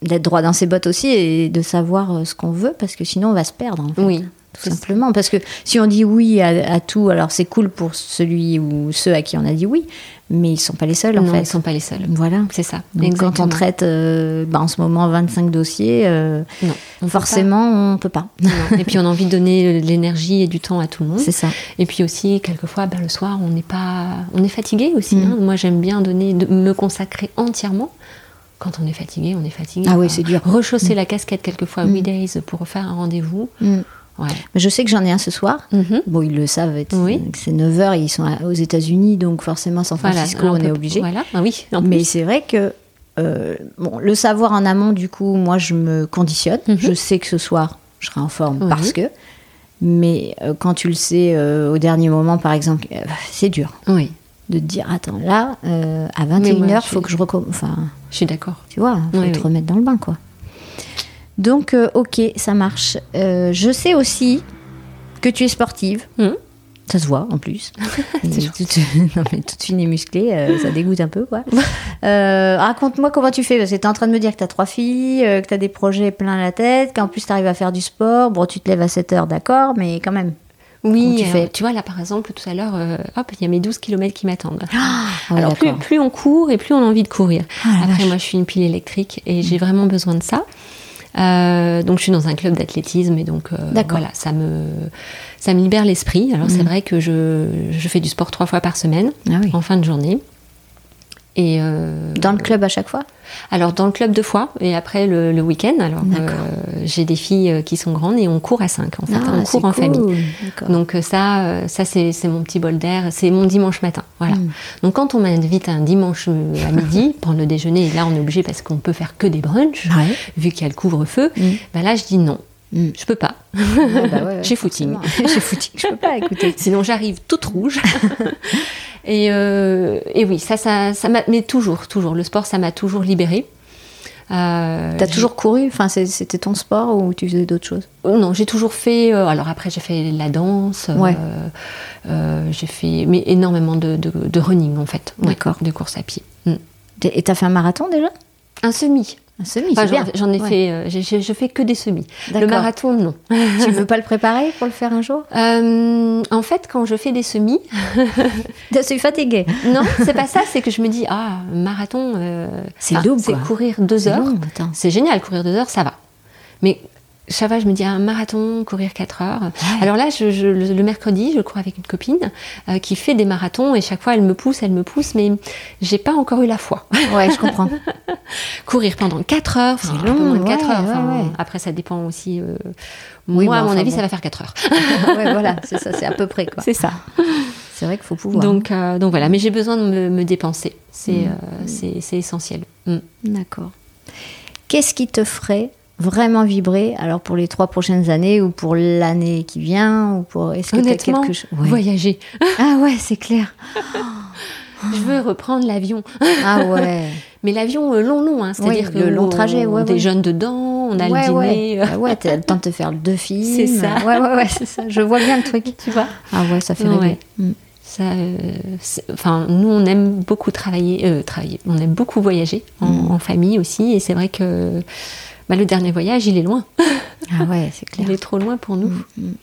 d'être droit dans ses bottes aussi et de savoir euh, ce qu'on veut parce que sinon on va se perdre. en fait, Oui, tout simplement. Parce que si on dit oui à, à tout, alors c'est cool pour celui ou ceux à qui on a dit oui, mais ils sont pas les seuls en non, fait. ils sont pas les seuls. Voilà. C'est ça. Donc quand on traite euh, bah, en ce moment 25 dossiers, euh, non, on forcément on peut pas. Non. Et puis on a envie de donner de l'énergie et du temps à tout le monde. C'est ça. Et puis aussi, quelquefois, ben, le soir, on n'est pas, on est fatigué aussi. Mm. hein. Moi, j'aime bien donner, de me consacrer entièrement. Quand on est fatigué, on est fatigué. Ah oui, c'est dur. Rechausser la casquette quelquefois Mm. 8 days pour faire un rendez-vous. Ouais. Mais je sais que j'en ai un ce soir. Mhm. Bon, ils le savent, Oui. c'est 9h, ils sont aux États-Unis, donc forcément San Francisco, on, est obligé. Voilà, ah oui, Mais c'est vrai que euh, bon, le savoir en amont, du coup, moi, je me conditionne. Mhm. Je sais que ce soir, je serai en forme Oui. parce que. Mais euh, quand tu le sais euh, au dernier moment, par exemple, c'est dur Oui, de te dire attends, là, à Mais moi, 21h, je il faut que je recommence. Enfin, je suis d'accord. tu vois, il faut Oui, te remettre dans le bain, quoi. Donc, euh, ok, ça marche. Euh, je sais aussi que tu es sportive. Mhm. Ça se voit en plus. toute, non, mais toute fine et musclée, euh, ça dégoûte un peu. quoi. Euh, Raconte-moi comment tu fais. Parce que tu es en train de me dire que tu as trois filles, que tu as des projets plein la tête, qu'en plus tu arrives à faire du sport. Bon, tu te lèves à 7 heures, d'accord, mais quand même. Oui, tu, fais tu vois, là par exemple, tout à l'heure, hop, il y a mes 12 km qui m'attendent. Ah, Alors plus, plus, on court et plus on a envie de courir. Ah, Après, moi je suis une pile électrique et j'ai vraiment besoin de ça. Euh, donc je suis dans un club d'athlétisme et donc euh, voilà, ça me, ça me libère l'esprit. Alors c'est mhm. vrai que je, je, fais du sport trois fois par semaine ah en fin de journée. Et euh, dans le club à chaque fois? Alors dans le club deux fois et après le, week-end. Alors euh, j'ai des filles euh, qui sont grandes et on court à cinq en fait. Ah, on court en famille. Donc ça, ça c'est mon petit bol d'air. C'est mon dimanche matin. Voilà. Hmm. Donc quand on m'invite un dimanche à midi prendre le déjeuner, et là on est obligé parce qu'on peut faire que des brunchs vu qu'il y a le couvre-feu. Bah là je dis non. Hmm. Je peux pas. Bah j'ai footing. J'ai footing. Je peux pas écouter. Sinon j'arrive toute rouge. Et, euh, et oui, ça, ça, ça m'a. Mais toujours, toujours. Le sport, ça m'a toujours libérée. Euh, T'as toujours couru? Enfin, c'était ton sport ou tu faisais d'autres choses? Euh, Non, j'ai toujours fait. Euh, alors après, j'ai fait la danse. Ouais. j'ai fait mais énormément de, de, running en fait. D'accord. de course à pied. Mm. Et t'as fait un marathon déjà? Un semi. Un semi, c'est bien. J'en ai fait, euh, je fais que des semis. Le marathon, non. tu veux pas le préparer pour le faire un jour? Euh, En fait, quand je fais des semis, je suis fatiguée. non, c'est pas ça. C'est que je me dis, ah, marathon, euh, c'est double. C'est courir deux heures. C'est génial, courir deux heures, ça va. Mais ça va, je me dis un marathon, courir 4 heures. Alors là, je, le, mercredi, je cours avec une copine euh, qui fait des marathons et chaque fois elle me pousse, elle me pousse, mais j'ai pas encore eu la foi. Ouais, je comprends. courir pendant 4 heures, c'est long, 4 heures. après, ça dépend aussi. Euh, moi, à mon avis, ça va faire 4 heures. ouais, voilà, c'est ça, c'est à peu près quoi. C'est ça. C'est vrai qu'il faut pouvoir. Donc, euh, donc voilà, mais j'ai besoin de me, dépenser. C'est mm. essentiel. Mm. D'accord. Qu'est-ce qui te ferait vraiment vibrer alors pour les trois prochaines années ou pour l'année qui vient ou pour est-ce que quelque chose? Voyager. Ah ouais c'est clair. Je veux reprendre l'avion. Ah ouais. Mais l'avion euh, long long hein, c'est-à-dire que le long trajet ouais, on déjeune dedans on a le dîner ouais ouais t'as le temps de te faire deux films. c'est ça. Ouais ouais ouais c'est ça. Je vois bien le truc. Tu vois? Ah ouais ça fait rêver. Mm. ça, euh, enfin, nous, on aime beaucoup travailler, euh, travailler. On aime beaucoup voyager en, mm. en famille aussi, et c'est vrai que bah, le dernier voyage, il est loin. Ah ouais, c'est clair. Il est trop loin pour nous. Mm, mm.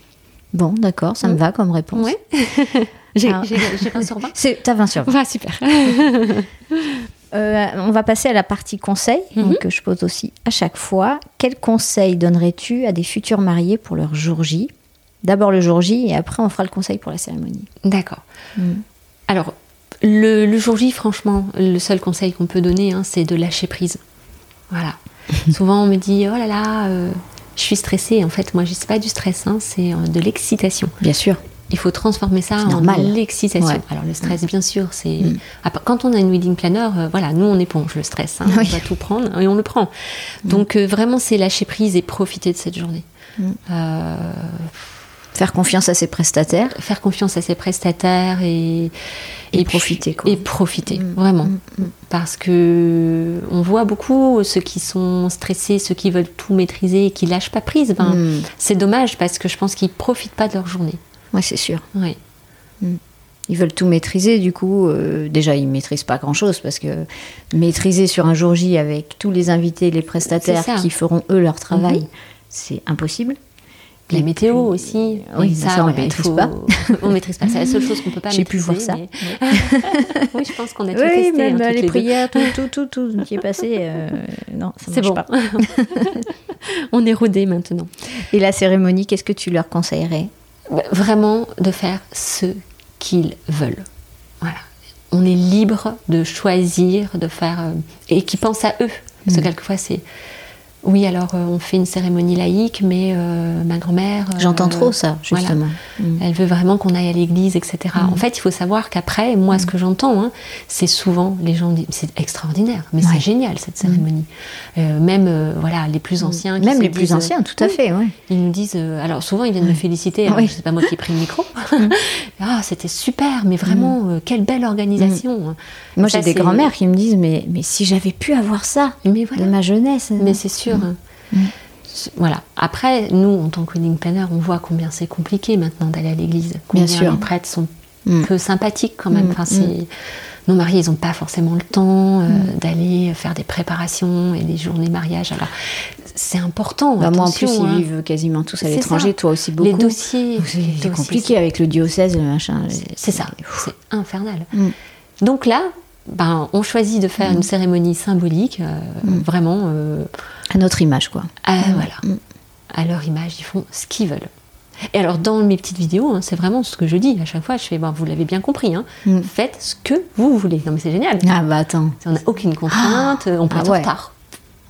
Bon, d'accord, ça me mm. va comme réponse. Oui. j'ai 20 sur 20 T'as 20 sur 20. Ah, super. Euh, on va passer à la partie conseil, mhm. que je pose aussi à chaque fois. Quel conseil donnerais-tu à des futurs mariés pour leur jour J? D'abord le jour J et après on fera le conseil pour la cérémonie. D'accord. Alors, le, jour J, franchement, le seul conseil qu'on peut donner, hein, c'est de lâcher prise. Voilà. Souvent, on me dit Oh là là, euh, je suis stressée. En fait, moi, je sais pas du stress, hein, c'est euh, de l'excitation. Bien sûr. Il faut transformer ça en l'excitation. Alors le stress, bien sûr, c'est mm. quand on a une wedding planner, euh, voilà, nous on éponge le stress, hein, on va tout prendre et on le prend. Mm. Donc vraiment, c'est lâcher prise et profiter de cette journée. Mm. Faire confiance à ses prestataires. Faire confiance à ses prestataires et, et, profiter. Quoi. Et profiter, mm. vraiment. Mm. Mm. Parce que on voit beaucoup ceux qui sont stressés, ceux qui veulent tout maîtriser et qui lâchent pas prise. C'est dommage parce que je pense qu'ils profitent pas de leur journée. Oui, c'est sûr. Oui. Ils veulent tout maîtriser, du coup, euh, déjà ils maîtrisent pas grand-chose parce que maîtriser sur un jour J avec tous les invités, les prestataires qui feront eux leur travail, mm-hmm. c'est impossible. La météo aussi. Oui, ça, on ne maîtrise pas. on maîtrise pas. C'est la seule chose qu'on peut pas maîtriser. J'ai pu voir ça. oui, je pense qu'on a tout oui, testé. Même hein, les, les prières, tout, tout, tout, tout qui est passé. Euh, non, c'est bon. Pas. on est rodé maintenant. Et la cérémonie, qu'est-ce que tu leur conseillerais? Vraiment de faire ce qu'ils veulent. Voilà. On est libre de choisir, de faire. Euh, et qui pensent à eux. Parce que mm. quelquefois, c'est oui, alors euh, on fait une cérémonie laïque, mais euh, ma grand-mère. J'entends euh, trop ça, justement. Mm. Elle veut vraiment qu'on aille à l'église, etc. Mm. En fait, il faut savoir qu'après, moi, ce mm. que j'entends, hein, c'est souvent les gens disent c'est extraordinaire, mais c'est génial cette cérémonie. même voilà, les plus anciens. même les plus anciens, tout à fait. Ouais. Ils nous disent. alors souvent, ils viennent me féliciter. Alors, sais pas moi qui ai pris le micro. ah, c'était super, mais vraiment, quelle belle organisation. Hein. Moi, j'ai des grands-mères qui me disent mais, mais si j'avais pu avoir ça mais de ma jeunesse. Mais c'est sûr. Mm. voilà. Après, nous, en tant que wedding planner, on voit combien c'est compliqué maintenant d'aller à l'église. Combien Bien sûr. les prêtres sont Mm. peu sympathiques quand même. Mm, Enfin, c'est- Nos maris, ils n'ont pas forcément le temps euh, d'aller faire des préparations et des journées mariage. Alors, c'est important. Bah, moi, en plus, ils hein. vivent quasiment tous à l'étranger, toi aussi beaucoup. Les dossiers. C'est compliqué avec le diocèse, le machin. c'est- ça. C'est infernal. Mm. Donc là, ben, on choisit de faire une cérémonie symbolique, euh, vraiment euh, À notre image, quoi. à, voilà, à leur image, ils font ce qu'ils veulent. Et alors dans mes petites vidéos, hein, c'est vraiment ce que je dis à chaque fois. Je fais, ben, vous l'avez bien compris, hein, Mm. faites ce que vous voulez. Non mais c'est génial. Ah bah attends, On n'a aucune contrainte, on peut Ah être ouais. en retard.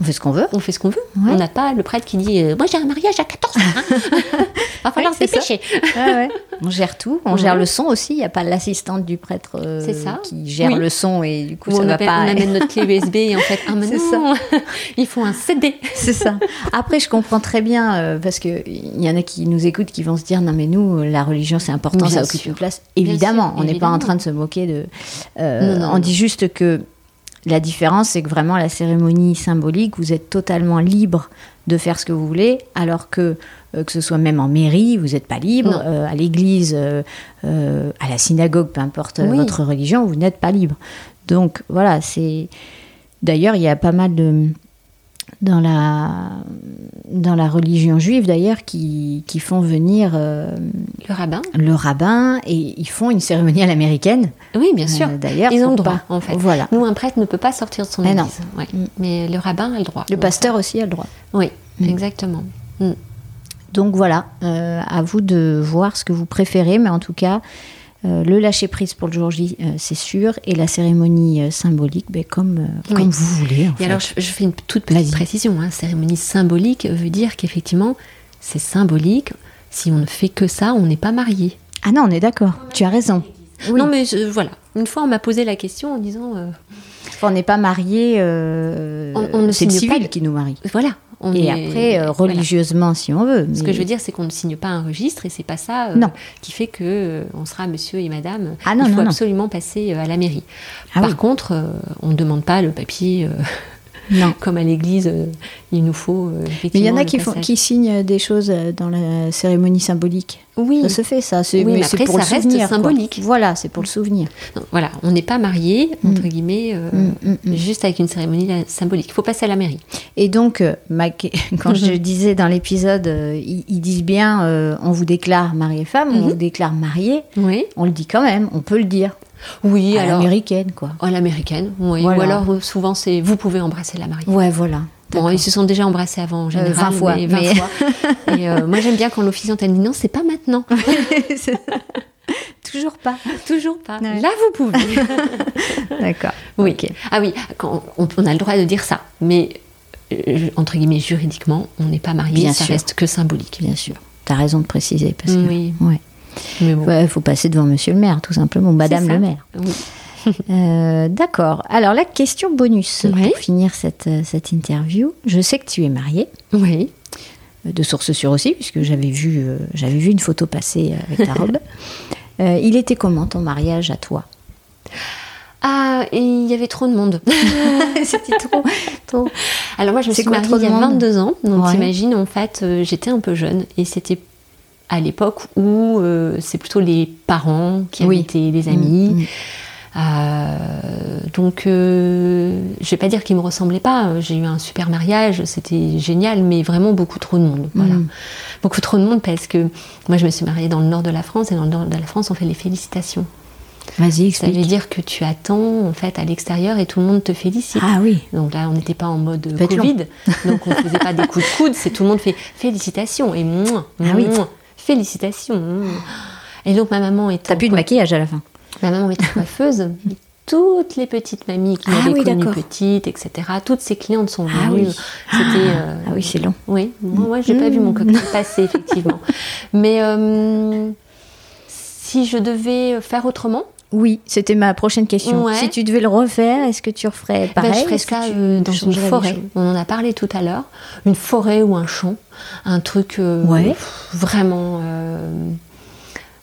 On fait ce qu'on veut. On fait ce qu'on veut. Ouais. On n'a pas le prêtre qui dit, euh, moi j'ai un mariage à 14 heures. Hein. Va falloir se ça. dépêcher. Ouais. On gère tout, on gère le son aussi. Il n'y a pas l'assistante du prêtre euh, ça. qui gère Oui. le son et du coup Ou ça on, va appelle- pas. on amène notre clé USB et en fait, ah mais non, il faut un CD. C'est ça. Après, je comprends très bien euh, parce que il y en a qui nous écoutent qui vont se dire non mais nous la religion c'est important, Bien ça occupe sûr. une place. Évidemment, sûr, on n'est pas en train de se moquer de. Non, non, on dit juste que la différence c'est que vraiment la cérémonie symbolique, vous êtes totalement libre de faire ce que vous voulez, alors que euh, que ce soit même en mairie, vous n'êtes pas libre. Euh, à l'église, euh, à la synagogue, peu importe Oui. votre religion, vous n'êtes pas libre. Donc voilà, c'est. D'ailleurs, il y a pas mal de dans la dans la religion juive d'ailleurs qui, qui font venir euh, Le rabbin le rabbin et ils font une cérémonie à l'américaine. Oui, bien sûr. Euh, d'ailleurs, ils ont le droit, pas- en fait. Voilà. Nous, un prêtre ne peut pas sortir de son Mais église. non. Ouais. Mm. Mais le rabbin a le droit. Le pasteur aussi a le droit. Oui, Mm. exactement. Mm. Donc voilà, euh, à vous de voir ce que vous préférez, mais en tout cas, le lâcher prise pour le jour J, euh, c'est sûr, et la cérémonie euh, symbolique, ben, comme, euh, Oui. comme vous voulez. en Et fait. alors, je, je fais une toute petite précision. Hein. Cérémonie symbolique veut dire qu'effectivement, c'est symbolique. Si on ne fait que ça, on n'est pas marié. Ah non, on est d'accord, tu as raison. Oui. Non, mais je- voilà. Une fois, on m'a posé la question en disant euh, Enfin, on n'est pas marié, euh, On- on ne c'est le pas civil le- qui nous marie. voilà. On Et est- après, euh, voilà. religieusement, si on veut. Ce que je veux dire, c'est qu'on ne signe pas un registre et c'est pas ça euh, qui fait que euh, on sera monsieur et madame. Ah non, Il faut non, non. absolument passer à la mairie. Ah Par oui. contre, on ne demande pas le papier Non. comme à l'église. euh, il nous faut euh, Mais il y en a qui, font, qui signent des choses euh, dans la cérémonie symbolique. Oui. Ça se fait, ça. C'est, Oui, mais après, pour ça le reste souvenir. quoi. symbolique. Voilà, c'est pour le souvenir. Non, voilà, on n'est pas marié entre guillemets, euh, Mm, mm, mm. juste avec une cérémonie symbolique. Il faut passer à la mairie. Et donc, ma- quand je disais dans l'épisode, ils, disent bien euh, on vous déclare mari et femme, on Mhm. vous déclare marié. Oui. On le dit quand même, on peut le dire. Oui, à alors. l'américaine, quoi. À l'américaine, oui. Voilà. Ou alors euh, souvent c'est vous pouvez embrasser la mariée. Ouais, voilà. Bon, ils se sont déjà embrassés avant en général. 20 fois, mais 20 mais- fois. Et euh, moi j'aime bien quand l'officiante elle dit non, c'est pas maintenant. Toujours pas. Toujours pas. Ouais. Là vous pouvez. D'accord. oui. Ok. Ah oui, quand on, on a le droit de dire ça, mais euh, entre guillemets juridiquement, on n'est pas marié, Bien ça sûr. reste que symbolique. Bien sûr. T'as raison de préciser. Parce que, Oui. Ouais. Mais bon. Ouais, faut passer devant monsieur le maire, tout simplement, madame le maire. Oui. Euh, D'accord. Alors, la question bonus Oui. pour finir cette, euh, cette interview. Je sais que tu es mariée, Oui. euh, de source sûre aussi, puisque j'avais vu, euh, j'avais vu une photo passer avec ta robe. Euh, il était comment ton mariage à toi? Ah, il y avait trop de monde. C'était trop, trop. Alors moi, je me suis mariée il y a monde? 22 ans. Donc Ouais. t'imagines, en fait, j'étais un peu jeune et c'était à l'époque où euh, c'est plutôt les parents qui Oui. invitaient les amis. Mm, mm. Euh, donc, euh, je vais pas dire qu'ils me ressemblaient pas. J'ai eu un super mariage, c'était génial, mais vraiment beaucoup trop de monde. Voilà. Mm. Beaucoup trop de monde parce que moi, je me suis mariée dans le nord de la France et dans le nord de la France, on fait les félicitations. Vas-y, Ça veut dire que tu attends en fait à l'extérieur et tout le monde te félicite. Ah oui. Donc là, on n'était pas en mode être Covid, donc on ne faisait pas des coups de coude, c'est tout le monde fait félicitations et mouah, Ah oui. Félicitations. Et donc ma maman était T'as plus de maquillage à la fin. ma maman était coiffeuse. Toutes les petites mamies qui Ah m'avaient oui, connue d'accord. petite, etc. Toutes ces clientes sont Ah venues. oui. C'était euh, Ah oui, c'est long. oui, moi, moi j'ai pas vu mon cocktail passer, effectivement. Mais euh, si je devais faire autrement, Oui, c'était ma prochaine question. Ouais. Si tu devais le refaire, est-ce que tu referais pareil Ben, je ferais ça tu euh, dans une forêt. On en a parlé tout à l'heure. Une forêt ou un champ. Un truc euh, Ouais. pff, vraiment euh,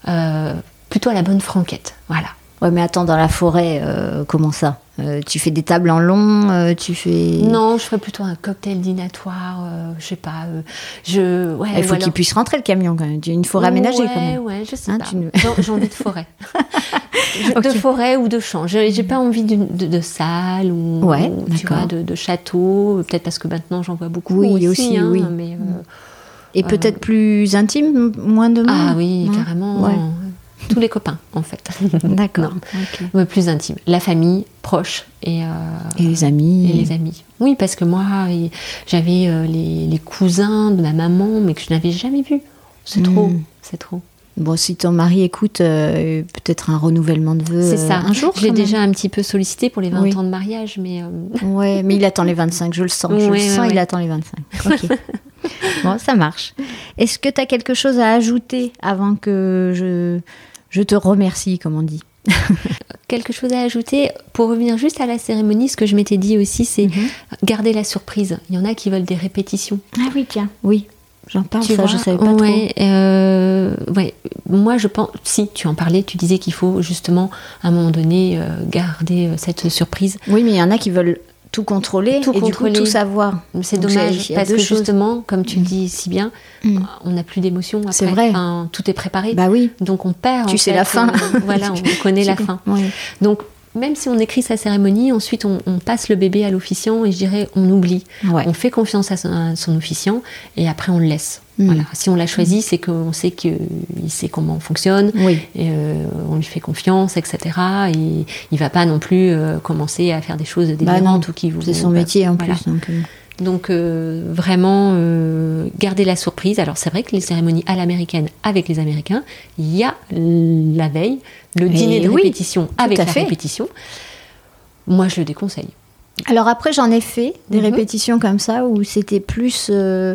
euh, plutôt à la bonne franquette. Voilà. Ouais, mais attends, dans la forêt, euh, comment ça? Euh, Tu fais des tables en long euh, Tu fais. Non, je ferais plutôt un cocktail dînatoire, je sais pas. je... Ouais, Il faut qu'il puisse rentrer le camion quand même. Une forêt aménagée quand même. Ouais, je sais hein, pas. J'ai envie de forêt. De forêt ou de champ. J'ai pas envie de, de, salle ou, ouais, tu vois, de, de, château. Peut-être parce que maintenant j'en vois beaucoup oui, aussi. Hein, oui. Mais, Et peut-être plus intime, moins de monde Ah oui, carrément tous les copains, en fait. D'accord. Plus intime. La famille, proche. Et, euh, et, les amis. Et les amis. Oui, parce que moi, j'avais euh, les, cousins de ma maman, mais que je n'avais jamais vus. C'est trop. Hmm. C'est trop. Bon, si ton mari écoute, euh, peut-être un renouvellement de vœux. C'est ça. un jour. Je l'ai déjà un petit peu sollicité pour les 20 ans de mariage, mais. Ouais, mais il attend les 25, je le sens. Je le sens, il attend les 25. Ok. bon, ça marche. Est-ce que tu as quelque chose à ajouter avant que je je te remercie, comme on dit. Quelque chose à ajouter Pour revenir juste à la cérémonie, ce que je m'étais dit aussi, c'est mhm. garder la surprise. Il y en a qui veulent des répétitions. Ah oui, tiens, oui. J'en parle, ça, je savais pas ouais, trop. Euh, ouais, moi je pense, si tu en parlais, tu disais qu'il faut justement à un moment donné euh, garder euh, cette surprise. Oui, mais il y en a qui veulent tout contrôler et du coup tout savoir. C'est dommage parce que justement, comme tu le dis si bien, mm. on n'a plus d'émotion. C'est vrai. tout est préparé. Bah oui. Donc on perd. Tu sais la fin. Euh, voilà, on connaît la fin. Donc même si on écrit sa cérémonie, ensuite on, passe le bébé à l'officiant et je dirais on oublie. On fait confiance à son, officiant et après on le laisse. Hmm. Voilà. Si on l'a choisi, c'est qu'on sait qu'il sait comment on fonctionne, et, euh, on lui fait confiance, etc. Et il va pas non plus euh, commencer à faire des choses bah délirantes ou qui vous. C'est son métier en plus. Donc, euh. Vraiment garder la surprise. Alors c'est vrai que les cérémonies à l'américaine avec les Américains, il y a la veille le dîner de répétition avec la répétition. Moi, je le déconseille. Alors après, j'en ai fait des mhm. répétitions comme ça où c'était plus euh,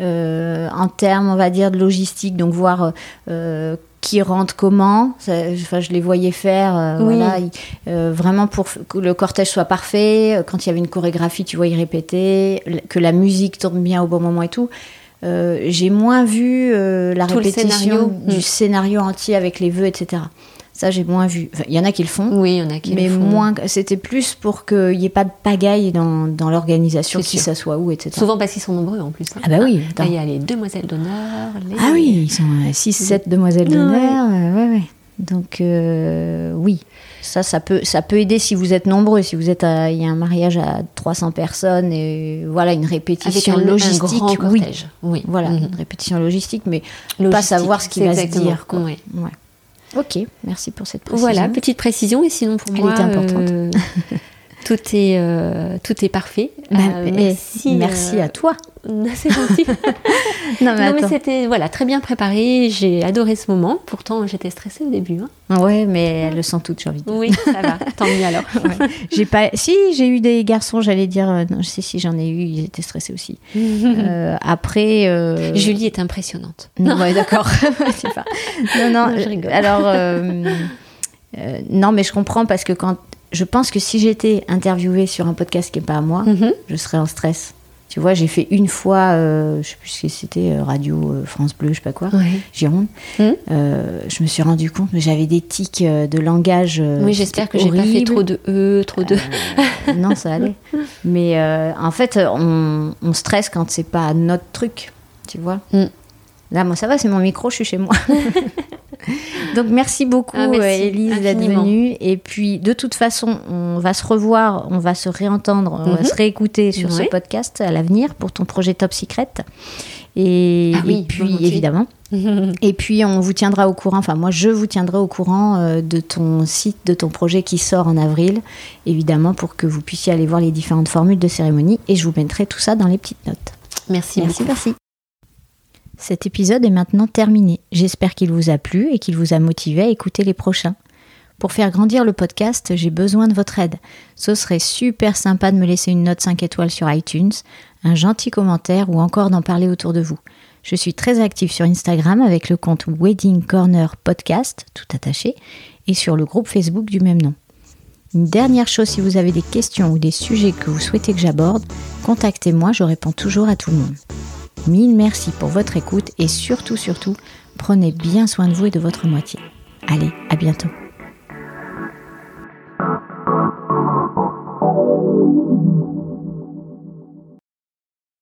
euh, en termes, on va dire, de logistique, donc voir euh, qui rentre comment. enfin, je les voyais faire, voilà, vraiment pour que le cortège soit parfait. Quand il y avait une chorégraphie, tu vois, ils répétaient, que la musique tourne bien au bon moment et tout. J'ai moins vu la répétition du scénario entier avec les vœux, etc. Ça, j'ai moins vu. Il y en a qui le font. Oui, il y en a qui mais le font. moins. C'était plus pour qu'il n'y ait pas de pagaille dans, dans l'organisation, qui ça soit où, etc. Souvent parce qu'ils sont nombreux en plus. Hein. Ah bah oui. il y a les demoiselles d'honneur. Ah oui, ils sont 6-7 euh, demoiselles d'honneur. Ouais. ouais, ouais. Donc euh, oui, ça, ça peut, ça peut aider si vous êtes nombreux. Si vous êtes, il y a un mariage à 300 personnes et voilà une répétition logistique. oui. oui. Voilà mhm. une répétition logistique, mais pas savoir ce qu'il va se dire. Quoi. Ouais. Ok, merci pour cette précision. Voilà, petite précision. Et sinon, pour moi, importante. Euh, tout, est, euh, tout est parfait. Bah, euh, merci. Merci à toi. C'est gentil. non, mais, c'était voilà, très bien préparé. J'ai adoré ce moment. Pourtant, j'étais stressée au début. Hein. Ouais, mais elles le sent toutes, j'ai envie de dire. Oui, ça va. Tant mieux alors. J'ai pas... Si, j'ai eu des garçons, j'allais dire. Euh, non, je sais si j'en ai eu, ils étaient stressés aussi. Euh, après. Euh, Julie est impressionnante. Non, ouais, d'accord. pas... Non, non, je rigole. Alors. non, mais je comprends parce que quand. Je pense que si j'étais interviewée sur un podcast qui n'est pas à moi, mhm. je serais en stress. Tu vois, j'ai fait une fois, euh, je sais plus ce que c'était, euh, Radio euh, France Bleu, je sais pas quoi, Gironde. Hum. je me suis rendu compte que j'avais des tics de langage. oui, j'espère que j'ai pas fait trop de E, trop de. non, ça allait. Mais en fait, on, on stresse quand c'est pas notre truc, tu vois. Hum. Là, moi, ça va, c'est mon micro, je suis chez moi. Donc, merci beaucoup, ah, Elise, d'être venue. Et puis, de toute façon, on va se revoir, on va se réentendre, on va mhm. se réécouter sur ce podcast à l'avenir pour ton projet Top Secret. Et, ah puis, évidemment. et puis, on vous tiendra au courant, enfin, moi, je vous tiendrai au courant euh, de ton site, de ton projet qui sort en avril, évidemment, pour que vous puissiez aller voir les différentes formules de cérémonie. Et je vous mettrai tout ça dans les petites notes. Merci, merci beaucoup. Merci. Cet épisode est maintenant terminé. J'espère qu'il vous a plu et qu'il vous a motivé à écouter les prochains. Pour faire grandir le podcast, j'ai besoin de votre aide. Ce serait super sympa de me laisser une note 5 étoiles sur iTunes, un gentil commentaire ou encore d'en parler autour de vous. Je suis très active sur Instagram avec le compte Wedding Corner Podcast, tout attaché, et sur le groupe Facebook du même nom. Une dernière chose, si vous avez des questions ou des sujets que vous souhaitez que j'aborde, contactez-moi, je réponds toujours à tout le monde. Mille merci pour votre écoute et surtout, surtout, prenez bien soin de vous et de votre moitié. Allez, à bientôt.